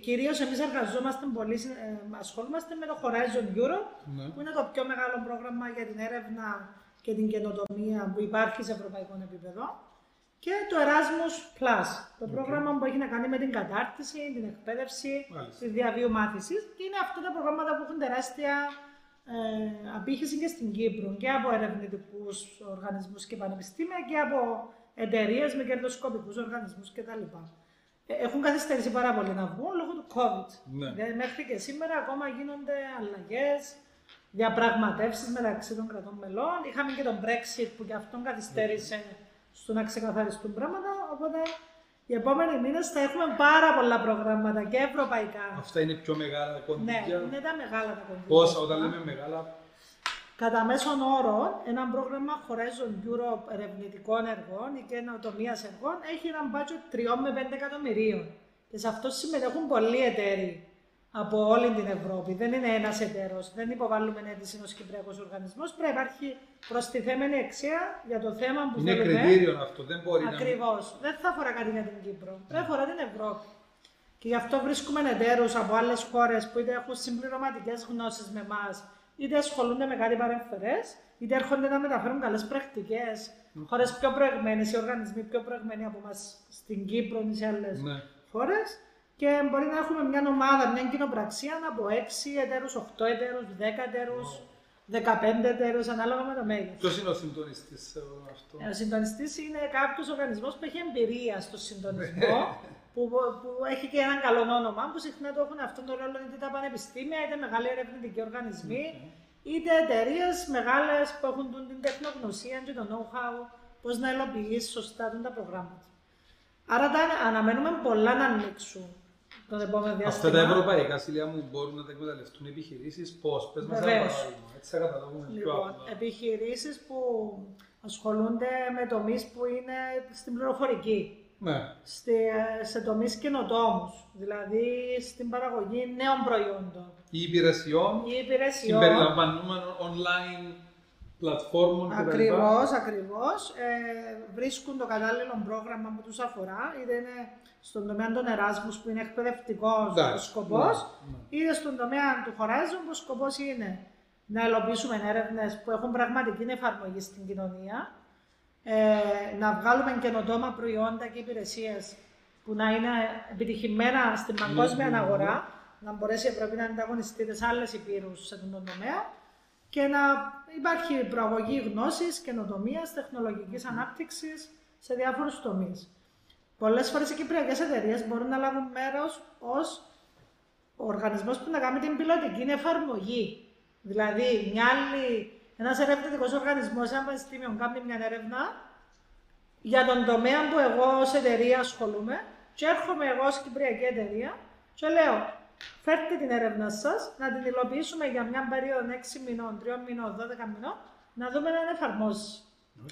κυρίως εμείς εργαζόμαστε πολύ, ε, ασχολούμαστε με το Horizon Europe Ναι. που είναι το πιο μεγάλο πρόγραμμα για την έρευνα και την καινοτομία που υπάρχει σε ευρωπαϊκό επίπεδο. Και το Erasmus Plus, το πρόγραμμα που έχει να κάνει με την κατάρτιση, την εκπαίδευση, Μάλιστα. τη διαβίου μάθησης. Και είναι αυτά τα προγράμματα που έχουν τεράστια ε, απήχηση και στην Κύπρο και από ερευνητικούς οργανισμούς και πανεπιστήμια και από εταιρείες με κερδοσκοπικούς οργανισμούς κτλ. Ε, Έχουν καθυστερήσει πάρα πολύ να βγουν λόγω του COVID. Ναι. Δηλαδή, μέχρι και σήμερα ακόμα γίνονται αλλαγές διαπραγματεύσεις μεταξύ των κρατών μελών. Είχαμε και τον Brexit που και αυτόν καθυστέρησε στο να ξεκαθαριστούν πράγματα. Οπότε οι επόμενοι μήνες θα έχουμε πάρα πολλά προγράμματα και ευρωπαϊκά. Αυτά είναι πιο μεγάλα Ναι, κονδύλια. είναι τα μεγάλα τα κονδύλια. Πόσα, όταν λέμε μεγάλα, Κατά μέσον όρο, ένα πρόγραμμα Horizon Europe ερευνητικών έργων ή καινοτομίας έργων έχει ένα budget 3 με 5 εκατομμυρίων. Και σε αυτό συμμετέχουν πολλοί εταίροι από όλη την Ευρώπη. Δεν είναι ένας εταίρος. Δεν υποβάλλουμε αίτηση ενό Κυπριακός Οργανισμός. Πρέπει να υπάρχει προστιθέμενη αξία για το θέμα που είναι θέλουμε. κριτήριο αυτό. Δεν μπορεί να. Ακριβώς. Δεν θα αφορά κάτι για την Κύπρο. Πρέπει να αφορά την Ευρώπη. Και γι' αυτό βρίσκουμε εταίρους από άλλες χώρες που είτε έχουν συμπληρωματικές γνώσεις με εμάς, είτε ασχολούνται με κάτι παρεμφερές, είτε έρχονται να μεταφέρουν καλές πρακτικές. Χώρες πιο προηγμένες, οι οργανισμοί πιο προηγμένοι από εμάς στην Κύπρο ή σε άλλες Ναι. χώρες. Και μπορεί να έχουμε μια ομάδα, μια κοινοπραξία από 6 εταίρους, 8 εταίρους, 10 εταίρους, 15 εταίρους, ανάλογα με το μέγεθο. Ποιος είναι ο συντονιστής σε όλο αυτό; Ο συντονιστής είναι κάποιος οργανισμός που έχει εμπειρία στο συντονισμό, που, που έχει και έναν καλό όνομα, που συχνά το έχουν αυτόν τον ρόλο είτε τα πανεπιστήμια, είτε μεγάλοι ερευνητικοί οργανισμοί, είτε εταιρείες μεγάλες που έχουν τον- την τεχνογνωσία και το know-how, πώς να υλοποιήσει σωστά τον τα προγράμματα. Άρα τα αναμένουμε πολλά να ανοίξουν τον επόμενο διάστημα. Αυτά τα ευρωπαϊκά σιλιά μου μπορούν να τα εκμεταλλευτούν επιχειρήσεις. Πώς, πες μας ένα Βεβαίως. παράδειγμα. Έτσι θα καταλάβουμε πιο Λοιπόν, απλά. επιχειρήσεις που ασχολούνται με τομείς που είναι στην πληροφορική. Ναι. στη, σε τομείς καινοτόμους, δηλαδή στην παραγωγή νέων προϊόντων Ή υπηρεσιών ή υπηρεσιών. συμπεριλαμβανόμενων online πλατφόρμων κτλ. Ακριβώς, ακριβώς. Ε, βρίσκουν το κατάλληλο πρόγραμμα που τους αφορά, είτε είναι στον τομέα των Εράσμους που είναι εκπαιδευτικός ο Εντάξει, σκοπός, ναι, είτε στον τομέα του Horizon που ο σκοπός είναι να υλοποιήσουμε έρευνες που έχουν πραγματική εφαρμογή στην κοινωνία, ε, να βγάλουμε καινοτόμα προϊόντα και υπηρεσίες που να είναι επιτυχημένα στην παγκόσμια ναι, ναι. αγορά, να μπορέσει η Ευρώπη να ανταγωνιστεί σε άλλες υπήρους σε αυτόν τον τομέα και να υπάρχει προαγωγή γνώσης, καινοτομίας, τεχνολογικής ανάπτυξης σε διάφορους τομείς. Πολλές φορές οι κυπριακές εταιρείες μπορούν να λάβουν μέρος ως ο οργανισμός που να κάνει την πιλωτική εφαρμογή. Δηλαδή, μια άλλη, ένας ερευνητικός οργανισμός, ένα πανεπιστήμιο κάνει μια έρευνα για τον τομέα που εγώ ως εταιρεία ασχολούμαι και έρχομαι εγώ ως κυπριακή εταιρεία και λέω φέρτε την έρευνα σας, να την υλοποιήσουμε για μια περίοδο 6 μηνών, 3 μηνών, 12 μηνών, να δούμε αν εφαρμόζεις.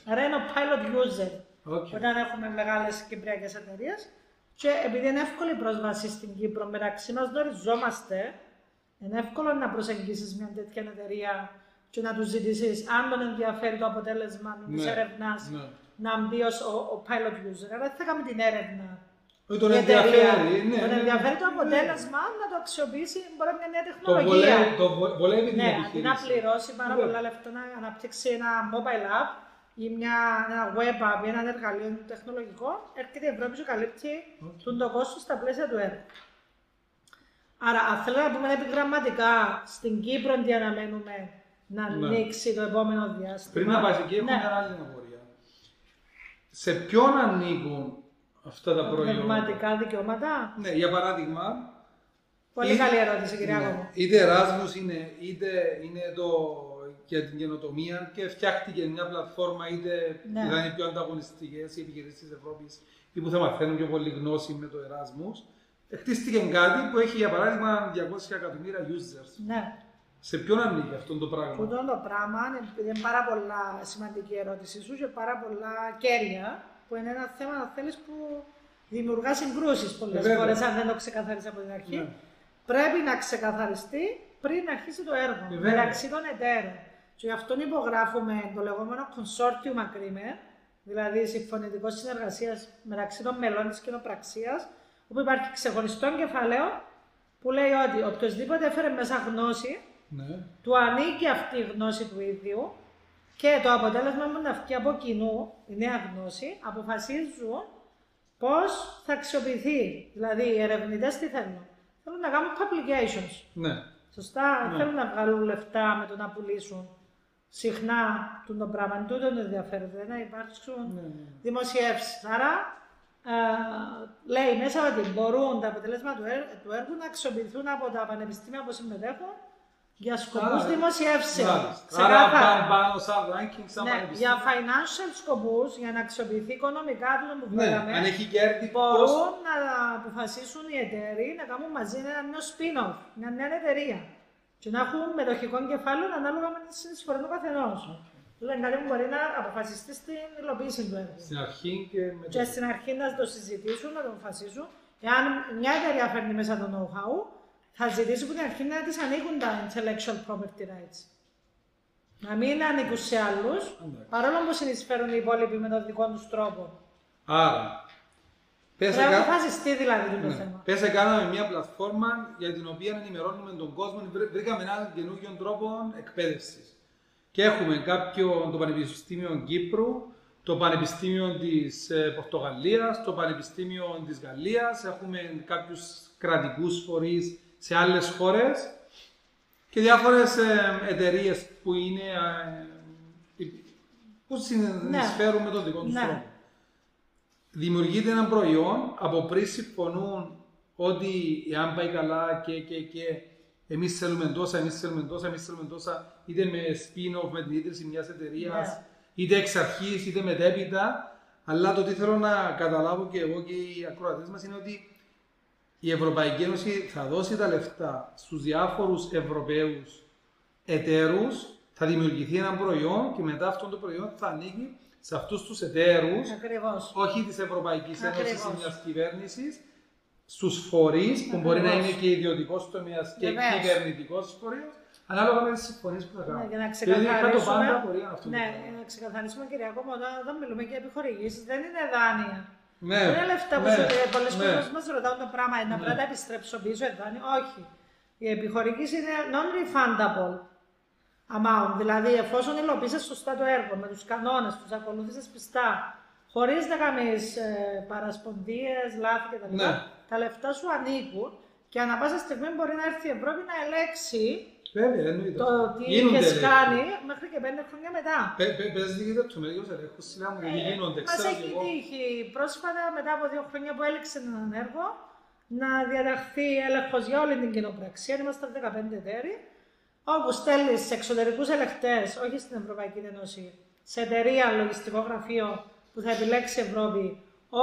Άρα είναι ο pilot user OK. όταν έχουμε μεγάλες κυπριακές εταιρείες. Και επειδή είναι εύκολη η πρόσβαση στην Κύπρο, μεταξύ μας γνωριζόμαστε, είναι εύκολο να προσεγγίσεις μια τέτοια εταιρεία και να τους ζητήσεις αν τον ενδιαφέρει το αποτέλεσμα της Ναι, έρευνας ναι. να μπει ως ο, ο pilot user. Άρα δεν θα κάνουμε την έρευνα. Όχι, τον Η εταιρεία. ενδιαφέρει. Ναι, τον ναι, ναι. ενδιαφέρει το Ναι. αποτέλεσμα να το αξιοποιήσει μπορεί μια νέα Το τεχνολογία. βολεύει, το βο- βολεύει την Ναι, αντί να επιχείρηση. πληρώσει πάρα Ναι. πολλά λεφτά να αναπτύξει ένα mobile app ή μια, ένα web app ή ένα εργαλείο τεχνολογικό, έρχεται η Ευρώπη και καλύπτει τον το κόστος στα πλαίσια του έργου. Άρα, αν θέλω να πούμε επιγραμματικά στην Κύπρο τι αναμένουμε να Ναι. ανοίξει το επόμενο διάστημα. Πριν να πάει εκεί, έχω Ναι. μια άλλη απορία. Σε ποιον ανήκουν αυτά τα προϊόντα. Πνευματικά δικαιώματα. Ναι, για παράδειγμα, Πολύ Είτε- καλή ερώτηση, κυρία ναι, Κόμο. Είτε Erasmus είναι, είτε είναι το για την καινοτομία και φτιάχτηκε μια πλατφόρμα, είτε Ναι. ήταν οι πιο ανταγωνιστικές οι επιχειρήσεις της Ευρώπης ή που θα μαθαίνουν πιο πολύ γνώση με το Erasmus. Χτίστηκε κάτι που έχει για παράδειγμα 200 εκατομμύρια users. Ναι. Σε ποιον ανήκει αυτό το Που πράγμα. το πράγμα είναι, είναι πάρα πολλά σημαντική η ερώτησή σου και πάρα πολλά κέρια, που είναι ένα θέμα, αν θέλεις, που δημιουργά συγκρούσεις πολλές Βέβαια. φορές, αν δεν το ξεκαθαρίσει από την αρχή. Ναι. Πρέπει να ξεκαθαριστεί πριν αρχίσει το έργο, Βέβαια. μεταξύ των εταίρων. Και γι' αυτόν υπογράφουμε το λεγόμενο consortium agreement, δηλαδή συμφωνητικό συνεργασίας μεταξύ των μελών της κοινοπραξίας, όπου υπάρχει ξεχωριστό κεφάλαιο που λέει ότι οποιοδήποτε έφερε μέσα γνώση, Ναι. του ανήκει αυτή η γνώση του ίδιου και το αποτέλεσμα που να βγει από κοινού, η νέα γνώση, αποφασίζουν πώς θα αξιοποιηθεί. Δηλαδή, οι ερευνητές τι θέλουν; Θέλουν να κάνουν publications. ναι. Σωστά, Ναι. θέλουν να βγάλουν λεφτά με το να πουλήσουν συχνά τον το πράγμα. Εν τούτο είναι ενδιαφέρον, να υπάρξουν Ναι, ναι. δημοσιεύσεις. Άρα, ε, λέει μέσα ότι μπορούν τα αποτελέσματα του, έργου, του έργου να αξιοποιηθούν από τα πανεπιστήμια που συμμετέχουν Για σκοπούς Α, δημοσιεύσεων. Μάλιστα. Ξεκάθαρα. Άρα πάνε πάνω σαν ranking, σαν Ναι, πανεπιστήμιο. για financial σκοπούς, για να αξιοποιηθεί οικονομικά του που Ναι, φέραμε, αν έχει κέρδη, πώς... μπορούν να αποφασίσουν οι εταίροι να κάνουν μαζί ένα νέο spin-off, μια νέα εταιρεία. Και να έχουν μετοχικό κεφάλαιο ανάλογα με τη συνεισφορά του καθενός. Δηλαδή κάτι που μπορεί να αποφασιστεί στην υλοποίηση του έργου. Στην αρχή και μετά. Και στην αρχή να το συζητήσουν, να το αποφασίσουν. Εάν μια εταιρεία φέρνει μέσα το know-how, θα ζητήσει από την αρχή να τη ανοίγουν τα intellectual property rights. Να μην ανήκουν σε άλλους, Εντάξει. παρόλο που συνεισφέρουν οι υπόλοιποι με τον δικό τους τρόπο. Άρα, πες Πρέπει να εκα- αποφασιστεί δηλαδή το Ναι. θέμα. Πες κάναμε μια πλατφόρμα για την οποία ενημερώνουμε τον κόσμο. Βρ- Βρήκαμε έναν καινούργιο τρόπο εκπαίδευσης. Και έχουμε κάποιο, το Πανεπιστήμιο Κύπρου, το Πανεπιστήμιο της ε, Πορτογαλίας, το Πανεπιστήμιο της Γαλλίας, έχουμε κάποιους κρατικούς φορείς σε άλλες χώρες και διάφορες ε, εταιρείες που είναι ε, που συνεισφέρουν με τον δικό τους Ναι. τρόπο δημιουργείται ένα προϊόν από πριν συμφωνούν ότι εάν πάει καλά και, και, και εμείς θέλουμε τόσα, εμείς θέλουμε τόσα, εμείς θέλουμε τόσα, είτε με spin-off, με την ίδρυση μιας εταιρείας, Ναι. είτε εξ αρχής, είτε μετέπειτα. Αλλά το τι θέλω να καταλάβω και εγώ και οι ακροατές μας είναι ότι η Ευρωπαϊκή Ένωση θα δώσει τα λεφτά στους διάφορους Ευρωπαίους εταίρους, θα δημιουργηθεί ένα προϊόν και μετά αυτό το προϊόν θα ανήκει σε αυτούς τους εταίρους Ακριβώς. όχι της Ευρωπαϊκής Ένωσης ή Ακριβώς. μιας κυβέρνησης, στους φορείς που μπορεί να Ακριβώς. είναι και ιδιωτικός τομέας και Βεβαίως. κυβερνητικός φορέας, ανάλογα με τις συμφωνίες που θα κάνουν. Ναι, για να Και δεν είχα το ξεκαθαρίσουμε, πάντα πορεία αυτό. ναι, για να ξεκαθαρίσουμε Κυριακό, μόνο όταν μιλούμε για επιχορηγήσεις δεν είναι δάνεια. Ναι, Δεν είναι λεφτά που ναι, σου πολλές ναι. φορές μας ρωτάουν το πράγμα, να πρέπει να τα επιστρέψω πίσω, ε, δάνειο. Όχι. Η επιχορηγήση είναι non-refundable amount, δηλαδή εφόσον υλοποίησες σωστά το έργο, με τους κανόνες, τους ακολούθησες πιστά, χωρίς να κάνεις ε, παρασπονδίες, λάθη κτλ. Ναι. Τα λεφτά σου ανήκουν και ανά πάσα στιγμή μπορεί να έρθει η Ευρώπη να ελέξει Βέβαια, εννοείται. το αυτό. τι Γίνονται είχες έλεγχοι. κάνει μέχρι και πέντε χρόνια μετά. Πε- πε- Πες λίγες λεπτομέρειες ελέγχους, σειρά μου, γιατί γίνονται, Ε, Μας ξέρω έχει κι εγώ. τύχει πρόσφατα, μετά από δύο χρόνια που έλεξε έναν έργο, να διαταχθεί έλεγχος για όλη την κοινοπραξία. Είμαστε 15 εταίροι, όπου στέλνει σε εξωτερικούς ελεγχτέ, όχι στην Ευρωπαϊκή Ένωση, σε εταιρεία λογιστικό γραφείο που θα επιλέξει η Ευρώπη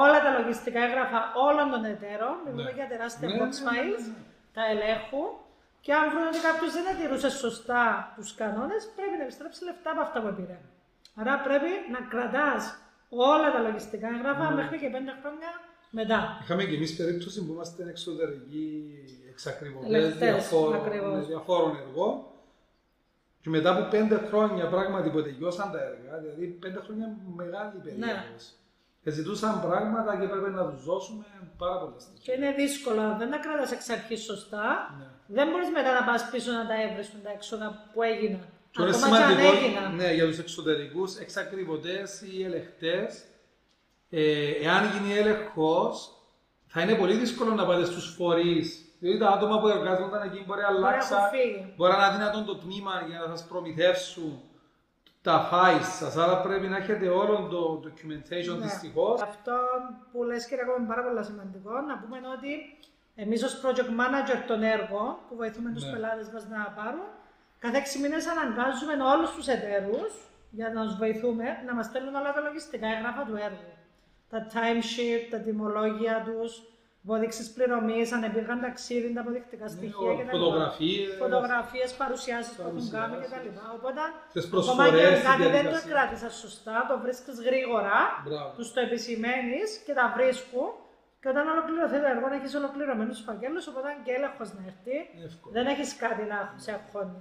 όλα τα λογιστικά έγγραφα όλων των εταίρων. Μιλούμε Ναι. για τεράστια Ναι, box ναι, ναι, files, ναι, ναι. τα ελέγχουν. Και αν βρουν ότι κάποιος δεν τηρούσε σωστά τους κανόνες, πρέπει να επιστρέψει λεφτά από αυτά που πήρε. Άρα πρέπει να κρατάς όλα τα λογιστικά έγγραφα Ναι. μέχρι και πέντε χρόνια μετά. Είχαμε και εμείς περίπτωση που είμαστε εξωτερικοί εξακριβωτές Ελεγκτές, διαφόρων, ακριβώς. με διαφόρων εργών και μετά από πέντε χρόνια πράγματι που τελειώσαν τα έργα, δηλαδή πέντε χρόνια μεγάλη Ναι. περίοδος. Και ζητούσαν πράγματα και έπρεπε να τους δώσουμε πάρα πολλά Και στοιχεία. είναι δύσκολο, αν δεν τα κρατάς εξ αρχής σωστά, Ναι. Δεν μπορείς μετά να πας πίσω να τα έβρεις τα έξοδα που έγιναν. Και είναι Ακόμα και αν σημαντικό έγιναν. ναι, για τους εξωτερικούς εξακριβωτές ή ελεγχτές, ε, εάν γίνει έλεγχος, θα είναι πολύ δύσκολο να πάτε στους φορείς. Διότι τα άτομα που εργάζονταν εκεί μπορεί να Μπορεί να αλλάξουν. έχουν φύγει. Μπορεί να είναι αδύνατον το τμήμα για να σας προμηθεύσουν τα files σας, άρα πρέπει να έχετε όλο το documentation Ναι. δυστυχώς. Αυτό που λες κύριε ακόμα είναι πάρα πολύ σημαντικό, να πούμε ότι εμείς ως project manager των έργων που βοηθούμε τους Ναι. πελάτες μας να πάρουν, κάθε 6 μήνες αναγκάζουμε όλους τους εταίρους για να τους βοηθούμε να μας στέλνουν όλα τα λογιστικά έγγραφα του έργου. Τα timesheet, τα τιμολόγια τους, αποδείξεις πληρωμής, αν πήγαν ταξίδι, τα αποδεικτικά στοιχεία Ναι, κτλ. φωτογραφίες. Φωτογραφίες, παρουσιάσεις που έχουν Παρουσιάσεις. κάνει κτλ. Οπότε, Τις ακόμα προσφορές, και αν της κάτι δεν το διαδικασίας. κράτησες σωστά, το βρίσκεις γρήγορα, Μπράβο. τους το επισημαίνεις και τα βρίσκουν. Και όταν ολοκληρωθεί το έργο, να έχεις ολοκληρωμένους φακέλους, οπότε και έλεγχος να έρθει, Εύκολο. δεν έχεις κάτι να σε αγχώνει.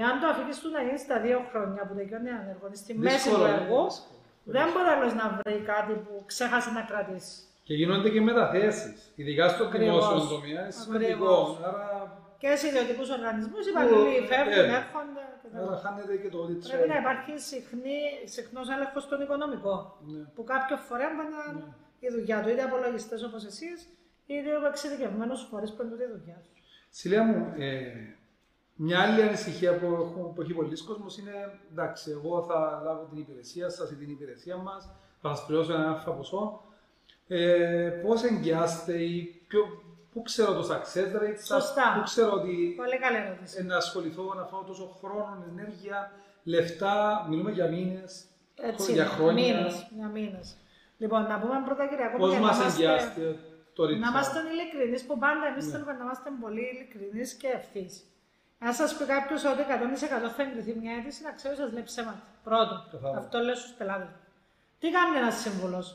Εάν το αφήσει του να γίνει στα δύο χρόνια που τελειώνει ένα έργο, στη μέση Δύσκολο του είναι, έργου, δύσκολο. δεν μπορεί άλλος να βρει κάτι που ξέχασε να κρατήσει. Και γίνονται και μεταθέσεις, ειδικά στο Ακριβώς. δημόσιο τομέα, είναι σημαντικό. Ακριβώς. Άρα, Και σε ιδιωτικούς οργανισμούς, οι υπαλλήλοι Ε, φεύγουν, ε. έρχονται. κτλ. άρα χάνεται και το audit Πρέπει να trail. υπάρχει συχνός έλεγχος στον οικονομικό. Ναι. Που κάποιο φορέα μπορεί να η δουλειά του, είτε απολογιστές όπως εσείς, είτε ο εξειδικευμένος φορέα που είναι τη δουλειά του. Σιλία μου, ε, μια άλλη ανησυχία που, έχω, που έχει πολλοί κόσμος είναι εντάξει, εγώ θα λάβω την υπηρεσία σας ή την υπηρεσία μας, θα σας πληρώσω ένα αλφα ποσό. Ε, πώς εγγυάστε ή ποιο, Πού ξέρω το success rate σας, Σωστά. πού ξέρω ότι Πολύ καλή ερώτηση. ε, να ασχοληθώ, να φάω τόσο χρόνο, ενέργεια, λεφτά, μιλούμε για μήνες, Έτσι, για χρόνια. μήνες, για μήνες. Λοιπόν, να πούμε πρώτα Κυριακό Πώς για να μας είμαστε- εγγυάστε το Να ρίτσα. είμαστε ειλικρινείς που πάντα εμείς Ναι. θέλουμε να είμαστε πολύ ειλικρινείς και ευθύς. Αν σας πει κάποιος ότι 100% θα εγκριθεί μια αίτηση, να ξέρω σας λέει ψέματα. Πρώτον, Καθαρά. αυτό λέω στους πελάτες. Τι κάνει ένας σύμβουλος,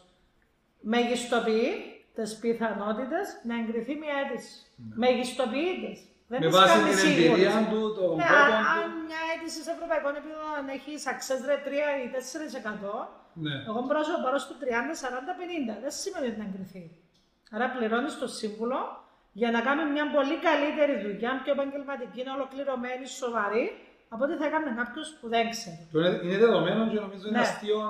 Μεγιστοποιεί τις πιθανότητες να εγκριθεί μια αίτηση. Μεγιστοποιεί τι. Δεν Ναι. Με τις βάση κάνει την σίγουρες. εμπειρία του, τον Ναι, τρόπο αν, αν του. μια αίτηση σε ευρωπαϊκό επίπεδο έχεις success rate 3 ή 4%, Ναι. εγώ μπορώ να πάρω στο 30, 40, 50. Δεν σημαίνει ότι να εγκριθεί. Άρα πληρώνεις το σύμβουλο για να κάνει μια πολύ καλύτερη δουλειά, πιο επαγγελματική, ολοκληρωμένη, σοβαρή, από ό,τι θα έκανε κάποιος που δεν ξέρει. Το Είναι είναι δεδομένο και νομίζω είναι Ναι. αστείο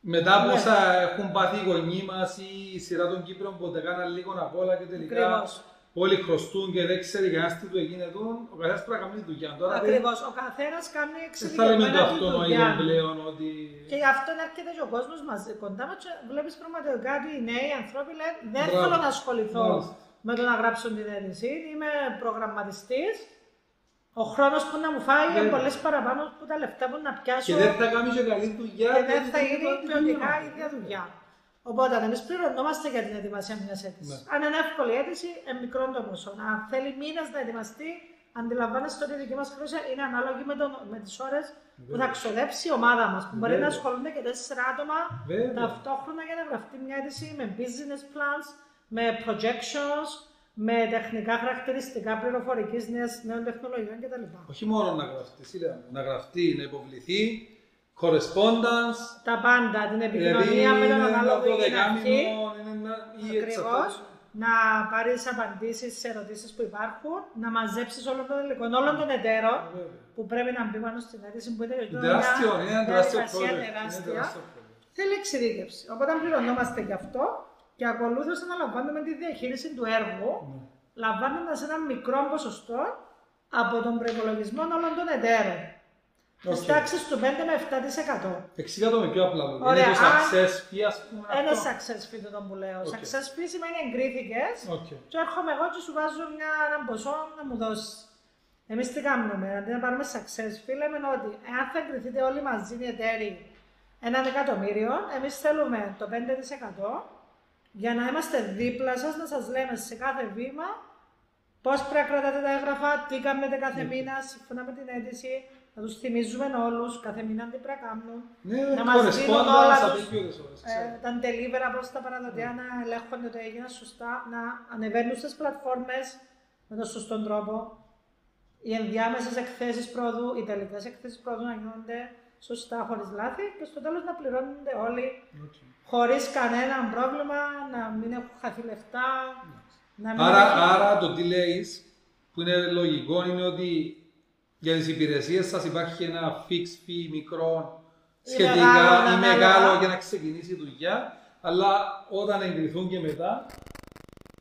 μετά από Ναι. όσα έχουν πάθει οι γονείς μας ή η σειρά των Κύπρων που δεν κάναν λίγο απ' όλα και τελικά Ακριβώς. Όλοι χρωστούν και δεν ξέρει κανένας τι του έγινε εδώ. Ο καθένας πρέπει να κάνει τη δουλειά. Τώρα δεν- Ακριβώς. Ο καθένας κάνει δεν θα λέμε το εξειδικευμένα τη αυτονόητο δουλειά. πλέον ότι. Και γι' αυτό έρχεται και ο κόσμος μαζί κοντά μας. Βλέπεις πραγματικά ότι οι νέοι άνθρωποι λένε Δεν Μπράβο. θέλω να ασχοληθώ Μάλιστα. με το να γράψω την αίτηση. Είμαι προγραμματιστής. Ο χρόνος που να μου φάει είναι Βέβαια. πολλές παραπάνω από τα λεφτά που να πιάσω. Και δεν θα κάνεις και καλή δουλειά. και δεν γιατί θα είναι υπάρχει ποιοτικά δουλειά. η ίδια δουλειά. Οπότε εμείς πληρωνόμαστε για την ετοιμασία μιας αίτησης. Ναι. Αν είναι εύκολη αίτηση, ε, μικρό το ποσό. Αν θέλει μήνες να ετοιμαστεί, αντιλαμβάνεστε ότι η δική μας χρέωση είναι ανάλογη με, τον, με τις ώρες που θα ξοδέψει η ομάδα μας. Που μπορεί να Βέβαια. ασχολούνται και τέσσερα άτομα Βέβαια. ταυτόχρονα για να γραφτεί μια αίτηση με business plans, με projections, με τεχνικά χαρακτηριστικά πληροφορικής νέων τεχνολογιών κτλ. Όχι μόνο να γραφτεί, είδα, να γραφτεί, να υποβληθεί, correspondence, Τα πάντα, την δηλαδή επικοινωνία με τον είναι ανάλογο το ή την αρχή. δεκάμινο, είναι ένα ή Ακριβώς. εξαρτάται. Να πάρεις απαντήσεις σε ερωτήσεις που υπάρχουν, να μαζέψεις όλων των υλικών, όλων των εταίρων Βέβαια. που πρέπει να μπει πάνω στην αίτηση που είναι μια Τεράστιο, είναι ένα τεράστιο διαδικασία project. είναι τεράστια. τεράστιο project. Θέλει εξειδίκευση. Οπότε πληρωνόμαστε γι' αυτό και ακολούθως αναλαμβάνουμε τη διαχείριση του έργου, Ναι. λαμβάνοντας ένα μικρό ποσοστό από τον προπολογισμό όλων των εταίρων. Τη Οκ. τάξη του 5 με 7%. Εξήγα το με πιο απλά λόγια. Ωραία, Είναι το αν- success fee, ας πούμε. Ένα αυτό. success fee το που λέω. OK. Success fee σημαίνει εγκρίθηκες Οκ. και έρχομαι εγώ και σου βάζω μια, ένα ποσό να μου δώσεις. Εμείς τι κάνουμε, αντί να πάρουμε success fee, λέμε ότι εάν θα εγκριθείτε όλοι μαζί οι εταίροι έναν εκατομμύριο, εμείς θέλουμε το 5% για να είμαστε δίπλα σας, να σας λέμε σε κάθε βήμα πώς πρέπει να κρατάτε τα έγγραφα, τι κάνετε κάθε μήνα σύμφωνα με την αίτηση. Να τους θυμίζουμε όλους κάθε μήνα τι πρέπει να κάνουν. Ναι, Να μας δίνουν όλα correspondence, τους, απίκιωτες ώρες, Ε, ξέρω. τα deliver προς τα παραδοτέα να ελέγχονται ότι έγιναν σωστά, να ανεβαίνουν στις πλατφόρμες με τον σωστό τρόπο. Οι ενδιάμεσες εκθέσεις πρόοδου, οι τελικές εκθέσεις πρόοδου να γίνονται σωστά, χωρίς λάθη και στο τέλος να πληρώνονται όλοι Οκ. χωρίς κανένα πρόβλημα, να μην έχουν χαθεί λεφτά, να μην Άρα, έχει- άρα το τι λέεις, που είναι λογικό, είναι ότι για τις υπηρεσίες σας υπάρχει ένα fixed fee μικρό Ή σχετικά μεγάλο, ή ανάλογα. μεγάλο για να ξεκινήσει η δουλειά, αλλά όταν εγκριθούν και μετά,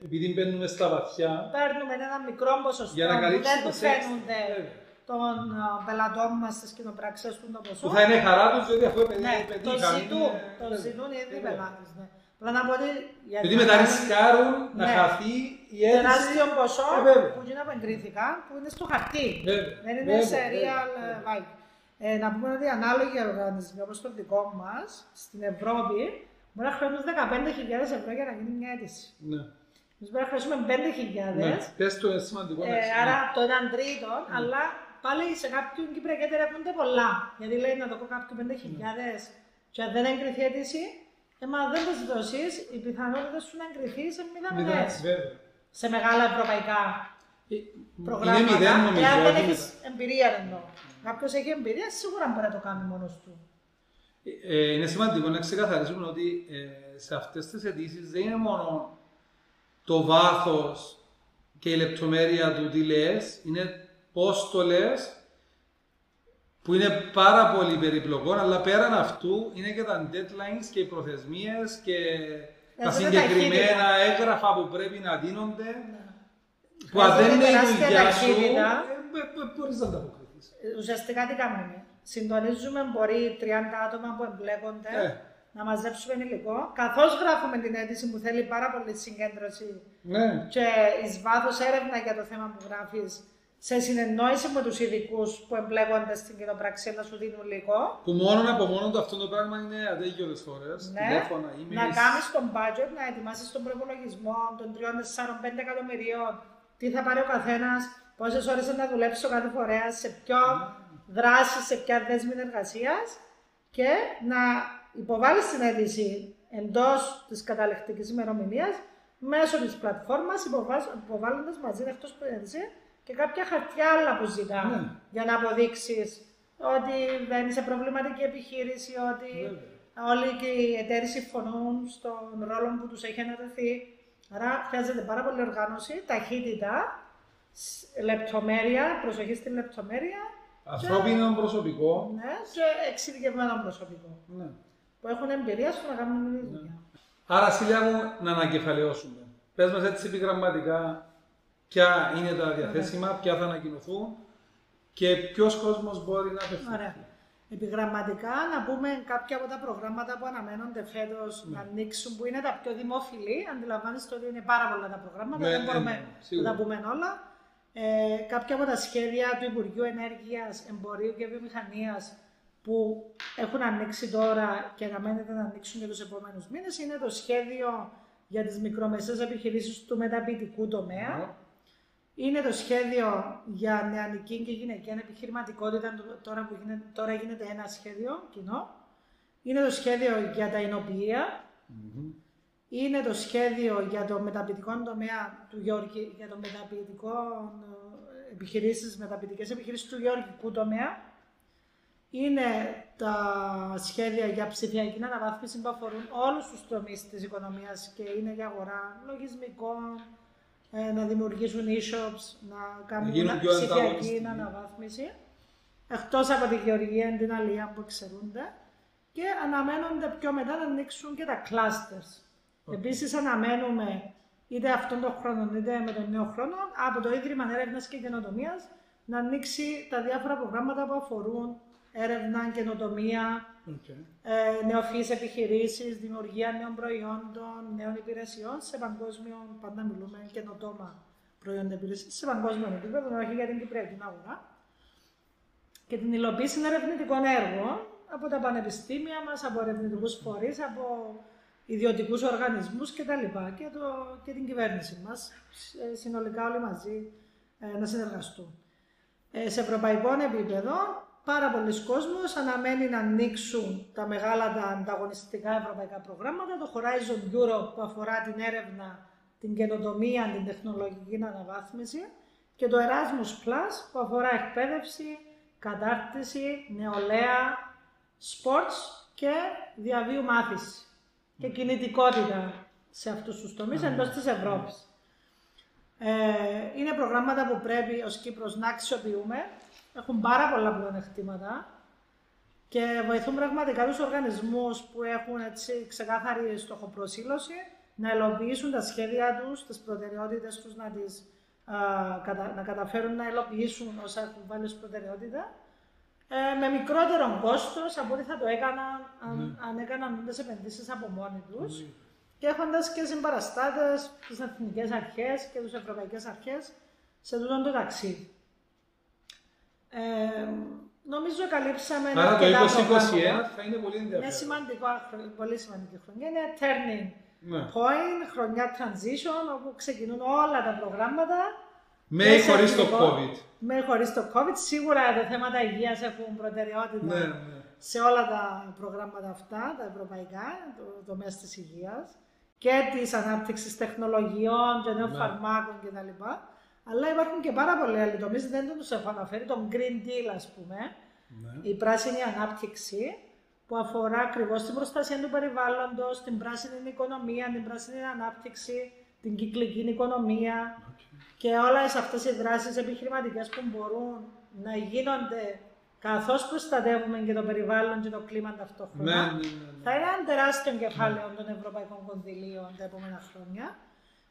επειδή μπαίνουμε στα βαθιά, παίρνουμε ένα μικρό ποσοστό για να που δεν καλύψουμε του τις έξι- φαίνονται Βέβαια. των α, πελατών μας στις κοινοπράξεις του το ποσό. που θα είναι χαρά τους, διότι αφού παιδί, Ναι, παιδί το είχαν, ζητούν, είναι- το βέβαια. ζητούν οι ίδιοι Ε, πελάτες. Ναι. Απλά να πω ότι για Γιατί να μετά κάνουν ρισκάρουν να Ναι. χαθεί η αίτηση. Τεράστιο ποσό Ε, βέβαια. που γίνα που εγκρίθηκαν, που είναι στο χαρτί. Βέβαια, Δεν είναι βέβαια, σε βέβαια, real βέβαια. ε, vibe. Ε, να πούμε ότι ανάλογοι οργανισμοί όπως το δικό μας, στην Ευρώπη, μπορεί να χρεώνουν 15.000 ευρώ για να γίνει μια αίτηση. Ναι. Εμείς μπορεί να χρεώσουμε 5.000. Ναι. Πες το, είναι σημαντικό να Ε, ξέρεις. άρα το έναν τρίτο, αλλά πάλι σε κάποιον Κυπριακή τερεύονται πολλά. Γιατί λέει να το πω κάποιου 5.000 και αν δεν εγκριθεί αίτηση, ε, μα δεν το δώσεις, οι πιθανότητες σου να εγκριθείς σε Μηδέν, μηδαμινές. βέβαια. Σε μεγάλα ευρωπαϊκά Ε, προγράμματα. Είναι μηδέν νομίζω. Εάν δεν όχι έχεις μετά. εμπειρία, εννοώ. Κάποιος έχει εμπειρία, σίγουρα μπορεί να το κάνει μόνος του. Ε, είναι σημαντικό να ξεκαθαρίσουμε ότι ε, σε αυτές τις αιτήσεις δεν είναι μόνο το βάθος και η λεπτομέρεια του τι λες, είναι πώς το λες, που είναι πάρα πολύ περιπλοκό, αλλά πέραν αυτού είναι και τα deadlines και οι προθεσμίες και τα Εδώ είναι συγκεκριμένα ταχύτητα. έγγραφα που πρέπει να δίνονται, που Χρειάζεται αν δεν είναι η τεράστια δουλειά σου, ταχύτητα. ε, ε, ε, μπορείς να ανταποκριθείς. Ε, Ουσιαστικά τι κάνουμε. Συντονίζουμε μπορεί 30 άτομα που εμπλέκονται. Ε. να μαζέψουμε υλικό. Καθώς γράφουμε την αίτηση που θέλει πάρα πολύ συγκέντρωση Ναι. και εις βάθος έρευνα για το θέμα που γράφεις, σε συνεννόηση με τους ειδικούς που εμπλέκονται στην κοινοπραξία να σου δίνουν υλικό; Που μόνο από μόνο το αυτό το πράγμα είναι αδέγγιωτες φορές. Ναι, Τηλέφωνα, να emails. κάνεις τον budget, να ετοιμάσεις τον προπολογισμό των 3, 4, 5 εκατομμυρίων, τι θα πάρει ο καθένας, πόσες ώρες θα δουλέψει ο κάθε φορέας, σε ποιο δράση, σε ποια δέσμη εργασίας και να υποβάλεις την αίτηση εντός της καταληκτικής ημερομηνίας μέσω της πλατφόρμας, υποβάλλοντα μαζί εκτό προεδρία και κάποια χαρτιά άλλα που ζητά Ναι. για να αποδείξεις ότι δεν είσαι προβληματική επιχείρηση, ότι Βέβαια. όλοι και οι εταίροι συμφωνούν στον ρόλο που τους έχει αναδεθεί. Άρα χρειάζεται πάρα πολύ οργάνωση, ταχύτητα, σ- λεπτομέρεια, προσοχή στην λεπτομέρεια Ανθρώπινο προσωπικό. ναι, και εξειδικευμένο προσωπικό Ναι. που έχουν εμπειρία στο να κάνουν τη δουλειά. Άρα, Σίλια μου, να ανακεφαλαιώσουμε. Πες μας έτσι επιγραμματικά ποια είναι τα διαθέσιμα, ποια θα ανακοινωθούν και ποιος κόσμος μπορεί να απευθυνθεί. Ωραία. Επιγραμματικά να πούμε κάποια από τα προγράμματα που αναμένονται φέτος Ναι. να ανοίξουν, που είναι τα πιο δημοφιλή. Αντιλαμβάνεστε ότι είναι πάρα πολλά τα προγράμματα, Ναι, δεν ναι, μπορούμε ναι, να σίγουρα. τα πούμε όλα. Ε, κάποια από τα σχέδια του Υπουργείου Ενέργειας, Εμπορίου και Βιομηχανίας που έχουν ανοίξει τώρα και αναμένεται να ανοίξουν και τους επόμενους μήνες είναι το σχέδιο για τις μικρομεσαίες επιχειρήσεις του μεταποιητικού τομέα. Ναι. Είναι το σχέδιο για νεανική και γυναικεία επιχειρηματικότητα, το- τώρα που γίνεται, τώρα γίνεται ένα σχέδιο κοινό. Είναι το σχέδιο για τα εινοποιεία. Είναι το σχέδιο για το μεταποιητικό τομέα του Γεωργη, για το μεταποιητικό ε, επιχειρήσεις, μεταποιητικές επιχειρήσεις του γεωργικού τομέα. Είναι τα σχέδια για ψηφιακή αναβάθμιση που αφορούν όλους τους τομείς της οικονομίας και είναι για αγορά λογισμικών, ε, να δημιουργήσουν e-shops, να κάνουν γίνουν πιο ψηφιακή ανταγωνιστικοί. αναβάθμιση. Εκτός από τη γεωργία, την αλία που εξαιρούνται και αναμένονται πιο μετά να ανοίξουν και τα clusters. Επίσης αναμένουμε είτε αυτόν τον χρόνο είτε με τον νέο χρόνο από το Ίδρυμα Έρευνας και Καινοτομίας να ανοίξει τα διάφορα προγράμματα που αφορούν έρευνα, καινοτομία, Οκ. ε, νεοφυείς επιχειρήσεις, δημιουργία νέων προϊόντων, νέων υπηρεσιών σε παγκόσμιο, πάντα μιλούμε καινοτόμα προϊόντα υπηρεσίες, σε παγκόσμιο επίπεδο, όχι για την Κυπριακή αγορά. Και την υλοποίηση ερευνητικών έργων από τα πανεπιστήμια μας, από ερευνητικούς φορείς, από ιδιωτικούς οργανισμούς κτλ. Και, το, και την κυβέρνηση μας, ε, συνολικά όλοι μαζί ε, να συνεργαστούν. Ε, σε ευρωπαϊκό επίπεδο, πάρα πολλοί κόσμος αναμένει να ανοίξουν τα μεγάλα τα ανταγωνιστικά ευρωπαϊκά προγράμματα, το Horizon Europe που αφορά την έρευνα, την καινοτομία, την τεχνολογική αναβάθμιση και το Erasmus Plus που αφορά εκπαίδευση, κατάρτιση, νεολαία, sports και διαβίου μάθησης και κινητικότητα σε αυτούς τους τομείς εντός της Ευρώπης. Ε, είναι προγράμματα που πρέπει ως Κύπρος να αξιοποιούμε. Έχουν πάρα πολλά πλεονεκτήματα και βοηθούν πραγματικά τους οργανισμούς που έχουν έτσι ξεκάθαρη στοχοπροσύλωση να ελοποιήσουν τα σχέδια τους, τις προτεραιότητες τους, να, τις, α, κατα- να καταφέρουν να ελοποιήσουν όσα έχουν βάλει ως προτεραιότητα ε, με μικρότερο κόστος από ό,τι θα το έκαναν αν, αν έκαναν τις επενδύσεις από μόνοι τους και έχοντας και συμπαραστάτες τις εθνικές αρχές και τις ευρωπαϊκές αρχές σε τούτο το ταξίδι. Ε, νομίζω καλύψαμε Άρα το αρκετά 2021 προγράμματα. θα είναι πολύ Είναι ενδιαφέρον. σημαντικό, χρο- πολύ σημαντική χρονιά. Είναι turning Ναι. point, χρονιά transition, όπου ξεκινούν όλα τα προγράμματα. Με Και ή σε χωρίς το εθνικό, COVID. Με ή χωρίς το COVID. Σίγουρα τα θέματα υγείας έχουν προτεραιότητα Ναι, ναι. σε όλα τα προγράμματα αυτά, τα ευρωπαϊκά, το τομέα της υγείας και της ανάπτυξης τεχνολογιών και νέων Ναι. φαρμάκων κτλ. Αλλά υπάρχουν και πάρα πολλοί άλλοι τομείς, δεν τους έχω αναφέρει, τον Green Deal ας πούμε, Ναι. η πράσινη ανάπτυξη που αφορά ακριβώς την προστασία του περιβάλλοντος, την πράσινη οικονομία, την πράσινη ανάπτυξη, την κυκλική οικονομία και όλες αυτές οι δράσεις επιχειρηματικές που μπορούν να γίνονται καθώς προστατεύουμε και το περιβάλλον και το κλίμα ταυτόχρονα. Ναι, ναι, ναι, ναι. Θα είναι ένα τεράστιο κεφάλαιο των ευρωπαϊκών κονδυλίων τα επόμενα χρόνια,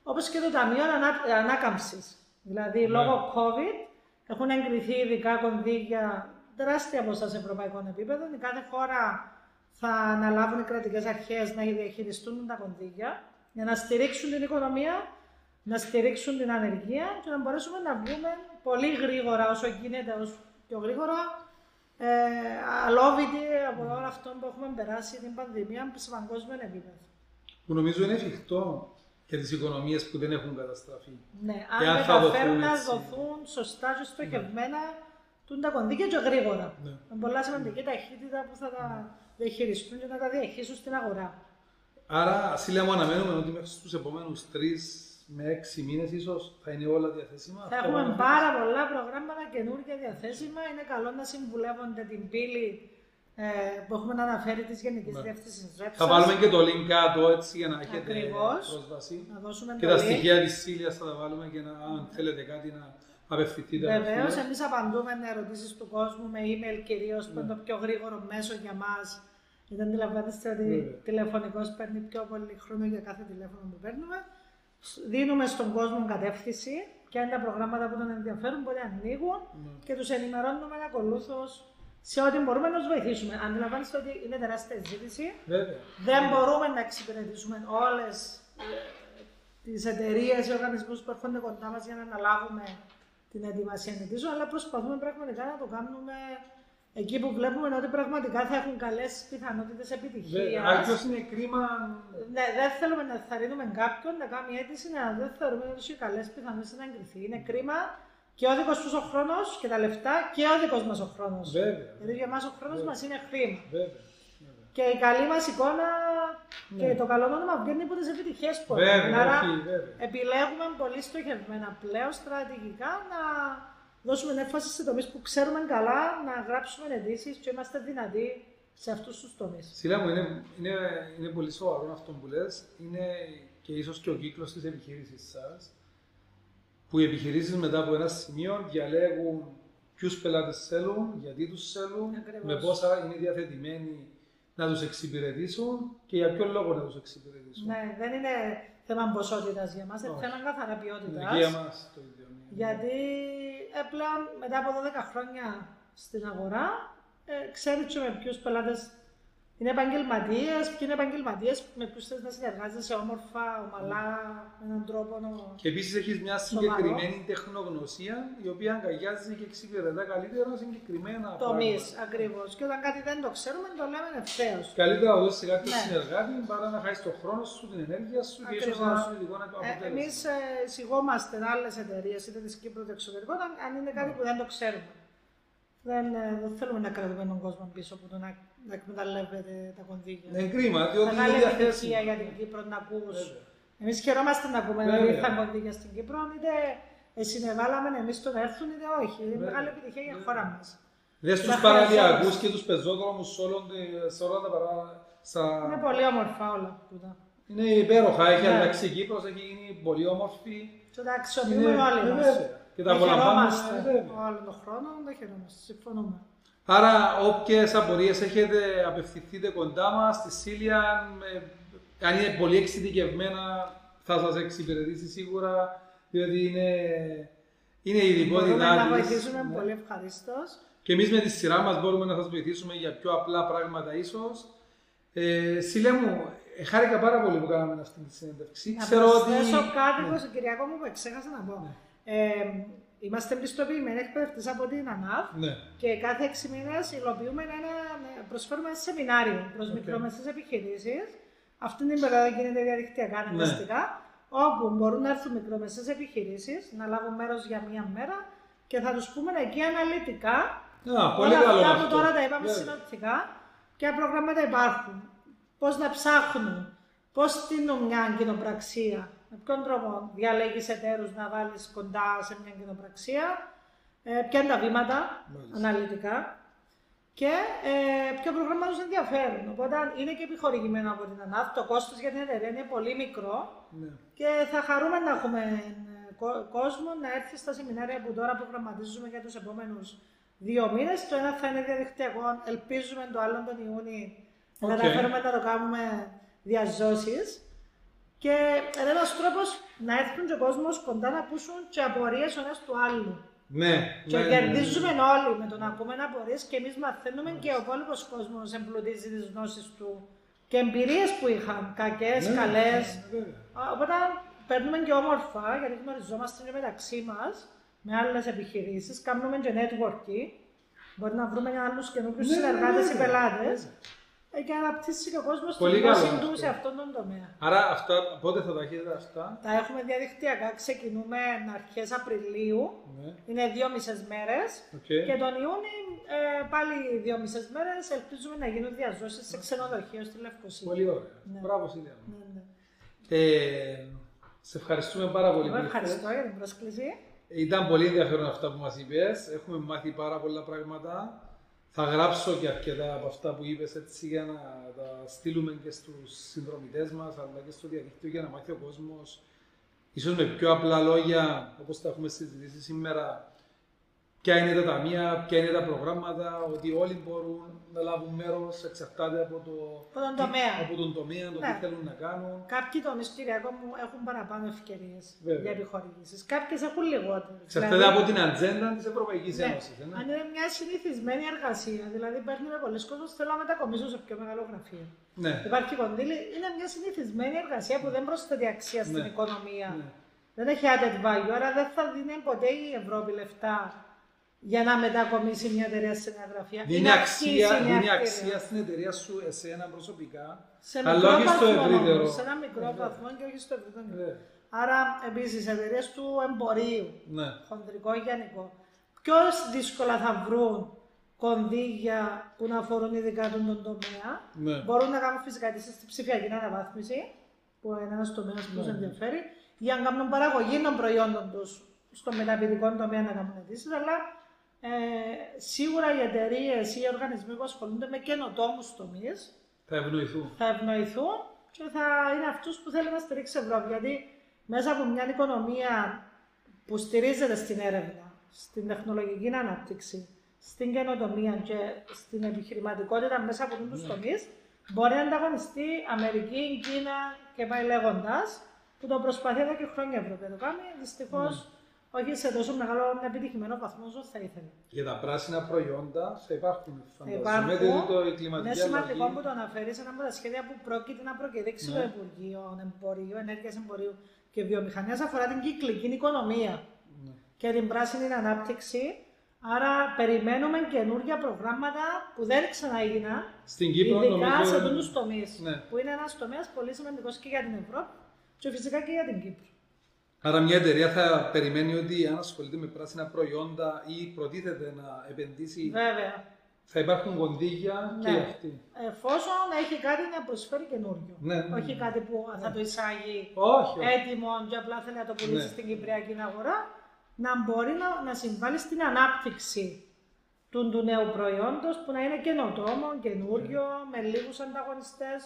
όπως και το Ταμείο Ανά- Ανάκαμψης. Δηλαδή, Ναι. λόγω COVID έχουν εγκριθεί ειδικά κονδύλια τεράστια ποσά σε ευρωπαϊκό επίπεδο. Η κάθε χώρα θα αναλάβουν οι κρατικές αρχές να διαχειριστούν τα κονδύλια για να στηρίξουν την οικονομία, να στηρίξουν την ανεργία και να μπορέσουμε να βγούμε πολύ γρήγορα, όσο γίνεται, όσο πιο γρήγορα, ε, αλόβητοι από όλο αυτό που έχουμε περάσει την πανδημία σε παγκόσμιο επίπεδο. Που νομίζω είναι εφικτό για τις οικονομίες που δεν έχουν καταστραφεί. Ναι, αν καταφέρουν να δοθούν σωστά και στοχευμένα ναι. τα κονδύλια και γρήγορα. Ναι. Με πολλά σημαντική ταχύτητα που θα τα διαχειριστούν και να τα διαχείσουν στην αγορά. Άρα, Σίλια μου, αναμένουμε ότι μέχρι στους επόμενου τρεις με έξι μήνες ίσως θα είναι όλα διαθέσιμα. Θα έχουμε πάρα πολλά προγράμματα καινούργια διαθέσιμα. Είναι καλό να συμβουλεύονται την πύλη ε, που έχουμε αναφέρει τη Γενική ναι. Διεύθυνση Ρέψα. Θα βάλουμε και το link κάτω έτσι για να έχετε Ακριβώς. πρόσβαση. Να δώσουμε και τα στοιχεία της Σίλια θα τα βάλουμε και να, αν θέλετε κάτι να απευθυνθείτε. Βεβαίως, εμείς απαντούμε ερωτήσεις του κόσμου με email κυρίως, που είναι το πιο γρήγορο μέσο για μας. Γιατί αντιλαμβάνεστε ότι τηλεφωνικός παίρνει πιο πολύ χρόνο για κάθε τηλέφωνο που παίρνουμε δίνουμε στον κόσμο κατεύθυνση ποια είναι τα προγράμματα που τον ενδιαφέρουν, πότε ανοίγουν ναι. και τους ενημερώνουμε ακολούθω σε ό,τι μπορούμε να τους βοηθήσουμε. Αντιλαμβάνεστε ότι είναι τεράστια ζήτηση. Δεν μπορούμε να εξυπηρετήσουμε όλες τις εταιρείες, οι οργανισμούς που έρχονται κοντά μας για να αναλάβουμε την ετοιμασία ενεργήσεων, αλλά προσπαθούμε πραγματικά να το κάνουμε εκεί που βλέπουμε ότι πραγματικά θα έχουν καλές πιθανότητες επιτυχίας. Άκοιο είναι κρίμα. Ναι, δεν θέλουμε να θαρρύνουμε κάποιον να κάνει αίτηση, να δεν θεωρούμε ότι έχει καλές πιθανότητες να εγκριθεί. Είναι κρίμα και ο δικό του ο χρόνος και τα λεφτά και ο δικό μας ο χρόνος. Γιατί για εμά ο χρόνος μας είναι χρήμα. Βέβαια. Και η καλή μας εικόνα ναι. και το καλό όνομα βγαίνει από τις επιτυχίες που έχουμε. Άρα επιλέγουμε πολύ στοχευμένα πλέον στρατηγικά να δώσουμε έμφαση σε τομείς που ξέρουμε καλά, να γράψουμε αιτήσει και είμαστε δυνατοί σε αυτούς τους τομείς. Σίλα μου, είναι, είναι, είναι πολύ σοβαρό αυτό που λες. Είναι και ίσως και ο κύκλος της επιχείρησης σας. Που οι επιχειρήσεις μετά από ένα σημείο διαλέγουν ποιους πελάτες θέλουν, γιατί τους θέλουν, με πόσα είναι διαθετημένοι να τους εξυπηρετήσουν και για ποιο λόγο να τους εξυπηρετήσουν. Ναι, δεν είναι θέμα ποσότητας για μας, είναι θέμα καθαρά ποιότητας. Ναι, για μας το ίδιο. Ναι. Γιατί ε, πλέον μετά από 12 χρόνια στην αγορά, ε, ξέρει με ποιους πελάτες είναι επαγγελματίες, ποιοι είναι επαγγελματίες, με ποιους θες να συνεργάζεσαι όμορφα, ομαλά, με έναν τρόπο. Και επίσης έχεις μια συγκεκριμένη τεχνογνωσία η οποία αγκαλιάζει και εξυπηρετά καλύτερα συγκεκριμένα τομεί. Ακριβώς. Και όταν κάτι δεν το ξέρουμε, το λέμε ευθέως. Καλύτερα να δώσεις κάποιο ναι. συνεργάτη παρά να χάσεις τον χρόνο σου, την ενέργεια σου και ίσως ένα σου ειδικό αποτέλεσμα. Εμείς ε, σιγόμαστε άλλες εταιρείες, είτε της Κύπρου είτε εξωτερικών, αν είναι κάτι που δεν το ξέρουμε. Δεν, ε, δεν θέλουμε να κρατούμε τον κόσμο πίσω από το να να εκμεταλλεύεται τα κονδύλια. Ναι, κρίμα, διότι Μεγάλη επιτυχία για την Κύπρο να ακούς. Εμείς χαιρόμαστε να ακούμε ότι ήρθαν κονδύλια στην Κύπρο, είτε συνεβάλαμε εμείς το να έρθουν είτε όχι. Είναι μεγάλη επιτυχία για τη χώρα μας. Δες τους παραλιακούς και τους πεζόδρομους σε όλα τα παρά. Είναι πολύ όμορφα όλα αυτά. Είναι υπέροχα, έχει ναι. αλλάξει η Κύπρος, έχει γίνει πολύ όμορφη. Και τα αξιοποιούμε όλοι μας. Και τα απολαμβάνουμε. Όλο τον χρόνο, τα χαιρόμαστε, συμφωνούμε. Άρα, όποιες απορίες έχετε, απευθυνθείτε κοντά μας στη Σίλια. Αν είναι πολύ εξειδικευμένα, θα σας εξυπηρετήσει σίγουρα, διότι είναι, είναι ειδικότητά Μπορούμε να βοηθήσουμε ναι. πολύ ευχαρίστως. Και εμείς με τη σειρά μας μπορούμε να σας βοηθήσουμε για πιο απλά πράγματα, ίσως. Ε, Σίλια μου, ε, χάρηκα πάρα πολύ που κάναμε αυτή τη συνέντευξη. Να Ξέρω ότι. κάτι ναι. Κυριακό μου που ξέχασα να πω. Ναι. Ε, Είμαστε πιστοποιημένοι εκπαιδευτές από την ΑΝΑΒ ναι. και κάθε έξι μήνες υλοποιούμε ένα, προσφέρουμε ένα σεμινάριο προς okay. μικρομεσαίες επιχειρήσεις. Αυτή την περίοδο γίνεται διαδικτυακά ναι. αναγκαστικά, ναι. όπου μπορούν να έρθουν μικρομεσαίες επιχειρήσεις να λάβουν μέρος για μία μέρα και θα τους πούμε εκεί αναλυτικά yeah, πολύ όλα αυτά που τώρα τα είπαμε yeah. συνοπτικά, ποια προγράμματα υπάρχουν, πώς να ψάχνουν, πώς στείλουν μια κοινοπραξία με ποιον τρόπο διαλέγεις εταίρους να βάλεις κοντά σε μια κοινοπραξία, ε, ποια είναι τα βήματα αναλυτικά και ε, ποιο πρόγραμμα τους ενδιαφέρουν. Οπότε είναι και επιχορηγημένο από την ΑΝΑΦ. Το κόστος για την εταιρεία είναι πολύ μικρό ναι. και θα χαρούμε να έχουμε ε, κόσμο να έρθει στα σεμινάρια που τώρα προγραμματίζουμε για τους επόμενους δύο μήνες. Το ένα θα είναι διαδικτυακό, ελπίζουμε το άλλο τον Ιούνιο να καταφέρουμε να το κάνουμε διαζώσεις. Και είναι ένας τρόπος να έρθουν και ο κόσμος κοντά να ακούσουν και απορίες ο ένας του άλλου. Ναι, Και ναι, ναι. κερδίζουμε όλοι με το να ακούμε απορίες και εμείς μαθαίνουμε και ο υπόλοιπος κόσμος εμπλουτίζει τις γνώσεις του και εμπειρίες που είχαν, κακές, Ναι, καλές. ναι, βέβαια. Οπότε παίρνουμε και όμορφα, γιατί γνωριζόμαστε και μεταξύ μας με άλλες επιχειρήσεις, κάνουμε και networking. Μπορεί να βρούμε άλλους καινούριους Ναι, συνεργάτες ή βέβαια, πελάτες. Βέβαια. Ε, Και αναπτύσσει και ο κόσμος Πολύ τη γνώση καλό του αυτό. σε αυτόν τον τομέα. Άρα αυτά, πότε θα τα έχετε αυτά; Τα έχουμε διαδικτυακά. Ξεκινούμε αρχές Απριλίου. Ναι. Είναι δύο μισές μέρες. οκ. Και τον Ιούνι ε, πάλι δύο μισές μέρες ελπίζουμε να γίνουν διαζώσεις σε ξενοδοχείο στη Λευκοσία. Πολύ ωραία. Ναι. Μπράβο, Σίλια. μου. Ναι, ναι. Ε, σε ευχαριστούμε πάρα πολύ Εγώ που ήρθες. ευχαριστώ για την πρόσκληση. Ήταν πολύ ενδιαφέρον αυτά που μας είπες. Έχουμε μάθει πάρα πολλά πράγματα. Θα γράψω και αρκετά από αυτά που είπες έτσι για να τα στείλουμε και στους συνδρομητές μας αλλά και στο διαδίκτυο για να μάθει ο κόσμος. Ίσως με πιο απλά λόγια όπως τα έχουμε συζητήσει σήμερα ποια είναι τα ταμεία, ποια είναι τα προγράμματα, ότι όλοι μπορούν να λάβουν μέρος, εξαρτάται από, το, Από τον τομέα. από τον τομέα, το Ναι. τι θέλουν να κάνουν. Κάποιοι τομείς, Κυριακό μου, έχουν παραπάνω ευκαιρίες Βέβαια. για επιχορηγήσεις. Κάποιες έχουν λιγότερες. Εξαρτάται από την ατζέντα της Ευρωπαϊκής Ναι. Ένωσης. ε, ναι. Αν είναι μια συνηθισμένη εργασία, δηλαδή παίρνουμε πολλές κόσμος, θέλω να μετακομίσω σε πιο μεγάλο γραφείο. Ναι. Υπάρχει κονδύλι, είναι μια συνηθισμένη εργασία που δεν προσθέτει αξία στην Ναι. οικονομία. Ναι. Δεν έχει added value, άρα δεν θα δίνει ποτέ η Ευρώπη λεφτά για να μετακομίσει μια εταιρεία σε μια γραφεία. Δίνει Είναι αξία, αρχής, είναι δίνει ευκαιρία. αξία στην εταιρεία σου, εσένα προσωπικά, Σε αλλά μικρό όχι στο βαθμό ευρύτερο. όμως, σε ένα μικρό βαθμό και όχι στο ευρύτερο. Ναι. Άρα, επίσης, εταιρείες του εμπορίου, Ναι. χοντρικό ή γενικό, πιο δύσκολα θα βρουν κονδύλια που να αφορούν ειδικά τον, τον τομέα. Ναι. Μπορούν να κάνουν φυσικά τη στη ψηφιακή αναβάθμιση, που είναι ένας τομέας που τους Ναι. ενδιαφέρει, για να κάνουν παραγωγή των προϊόντων τους στο μεταπηδικό τομέα να κάνουν αιτήσεις, αλλά ε, σίγουρα οι εταιρείες ή οι οργανισμοί που ασχολούνται με καινοτόμους τομείς Θα ευνοηθούν. θα ευνοηθούν και θα είναι αυτούς που θέλει να στηρίξει η Ευρώπη. Γιατί μέσα από μια οικονομία που στηρίζεται στην έρευνα, στην τεχνολογική ανάπτυξη, στην καινοτομία και στην επιχειρηματικότητα μέσα από τους τομείς, μπορεί να ανταγωνιστεί Αμερική, Κίνα και πάει λέγοντας, που το προσπαθεί εδώ και χρόνια η Ευρώπη να το κάνει. Δυστυχώ όχι σε τόσο μεγάλο επιτυχημένο βαθμό όσο θα ήθελε. Για τα πράσινα προϊόντα θα υπάρχουν. Θα Φαντάζομαι. υπάρχουν. Γιατί το η Είναι κλιματική σημαντικό αλλαγή. που το αναφέρεις σε ένα από τα σχέδια που πρόκειται να προκηρύξει Ναι. το Υπουργείο Εμπορίου, Ενέργειας Εμπορίου και Βιομηχανίας αφορά την κυκλική οικονομία Ναι. και την πράσινη ανάπτυξη. Άρα περιμένουμε καινούργια προγράμματα που δεν ξαναείγυναν, Στην Κύπρο ειδικά νομίζω. σε αυτού του τομείς. Ναι. Που είναι ένας τομέας πολύ σημαντικός και για την Ευρώπη και φυσικά και για την Κύπρο. Άρα μια εταιρεία θα περιμένει ότι αν ασχολείται με πράσινα προϊόντα ή προτίθεται να επενδύσει, Βέβαια. θα υπάρχουν κονδύλια και Ναι. για αυτή. Εφόσον έχει κάτι να προσφέρει καινούριο. Ναι, ναι, Όχι ναι. κάτι που θα το εισάγει Όχι, όχι. έτοιμο και απλά θέλει να το πουλήσει Ναι. στην Κυπριακή αγορά, να μπορεί να, να συμβάλλει στην ανάπτυξη του, του νέου προϊόντος που να είναι καινοτόμο, καινούριο, με λίγους ανταγωνιστές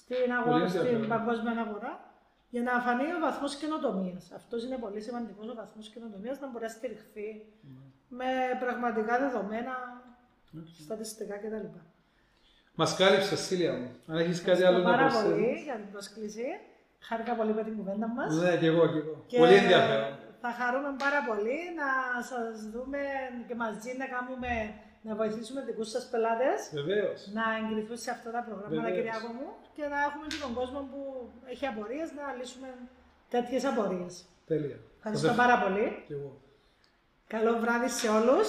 στην, αγορά, Πολύ στην ενδιαφέρον. παγκόσμια αγορά, για να φανεί ο βαθμός καινοτομίας. Αυτός είναι πολύ σημαντικός ο βαθμός καινοτομίας να μπορεί να στηριχθεί με πραγματικά δεδομένα, στατιστικά κτλ. Μας κάλυψες, Σίλια μου. Αν έχεις κάτι άλλο να πάρα προσθέσεις. πολύ για την πρόσκληση. Χάρηκα πολύ με την κουβέντα μας. Ναι, και εγώ, και εγώ. Και Πολύ ενδιαφέρον. Θα χαρούμε πάρα πολύ να σας δούμε και μαζί να κάνουμε, να βοηθήσουμε δικούς σας πελάτες Βεβαίως. να εγκριθούν σε αυτά τα προγράμματα, Βεβαίως. Κυριάκο μου, και να έχουμε και τον κόσμο που έχει απορίες να λύσουμε τέτοιες απορίες. Τέλεια. Ευχαριστώ Σας πάρα πολύ. Και εγώ. Καλό βράδυ σε όλους.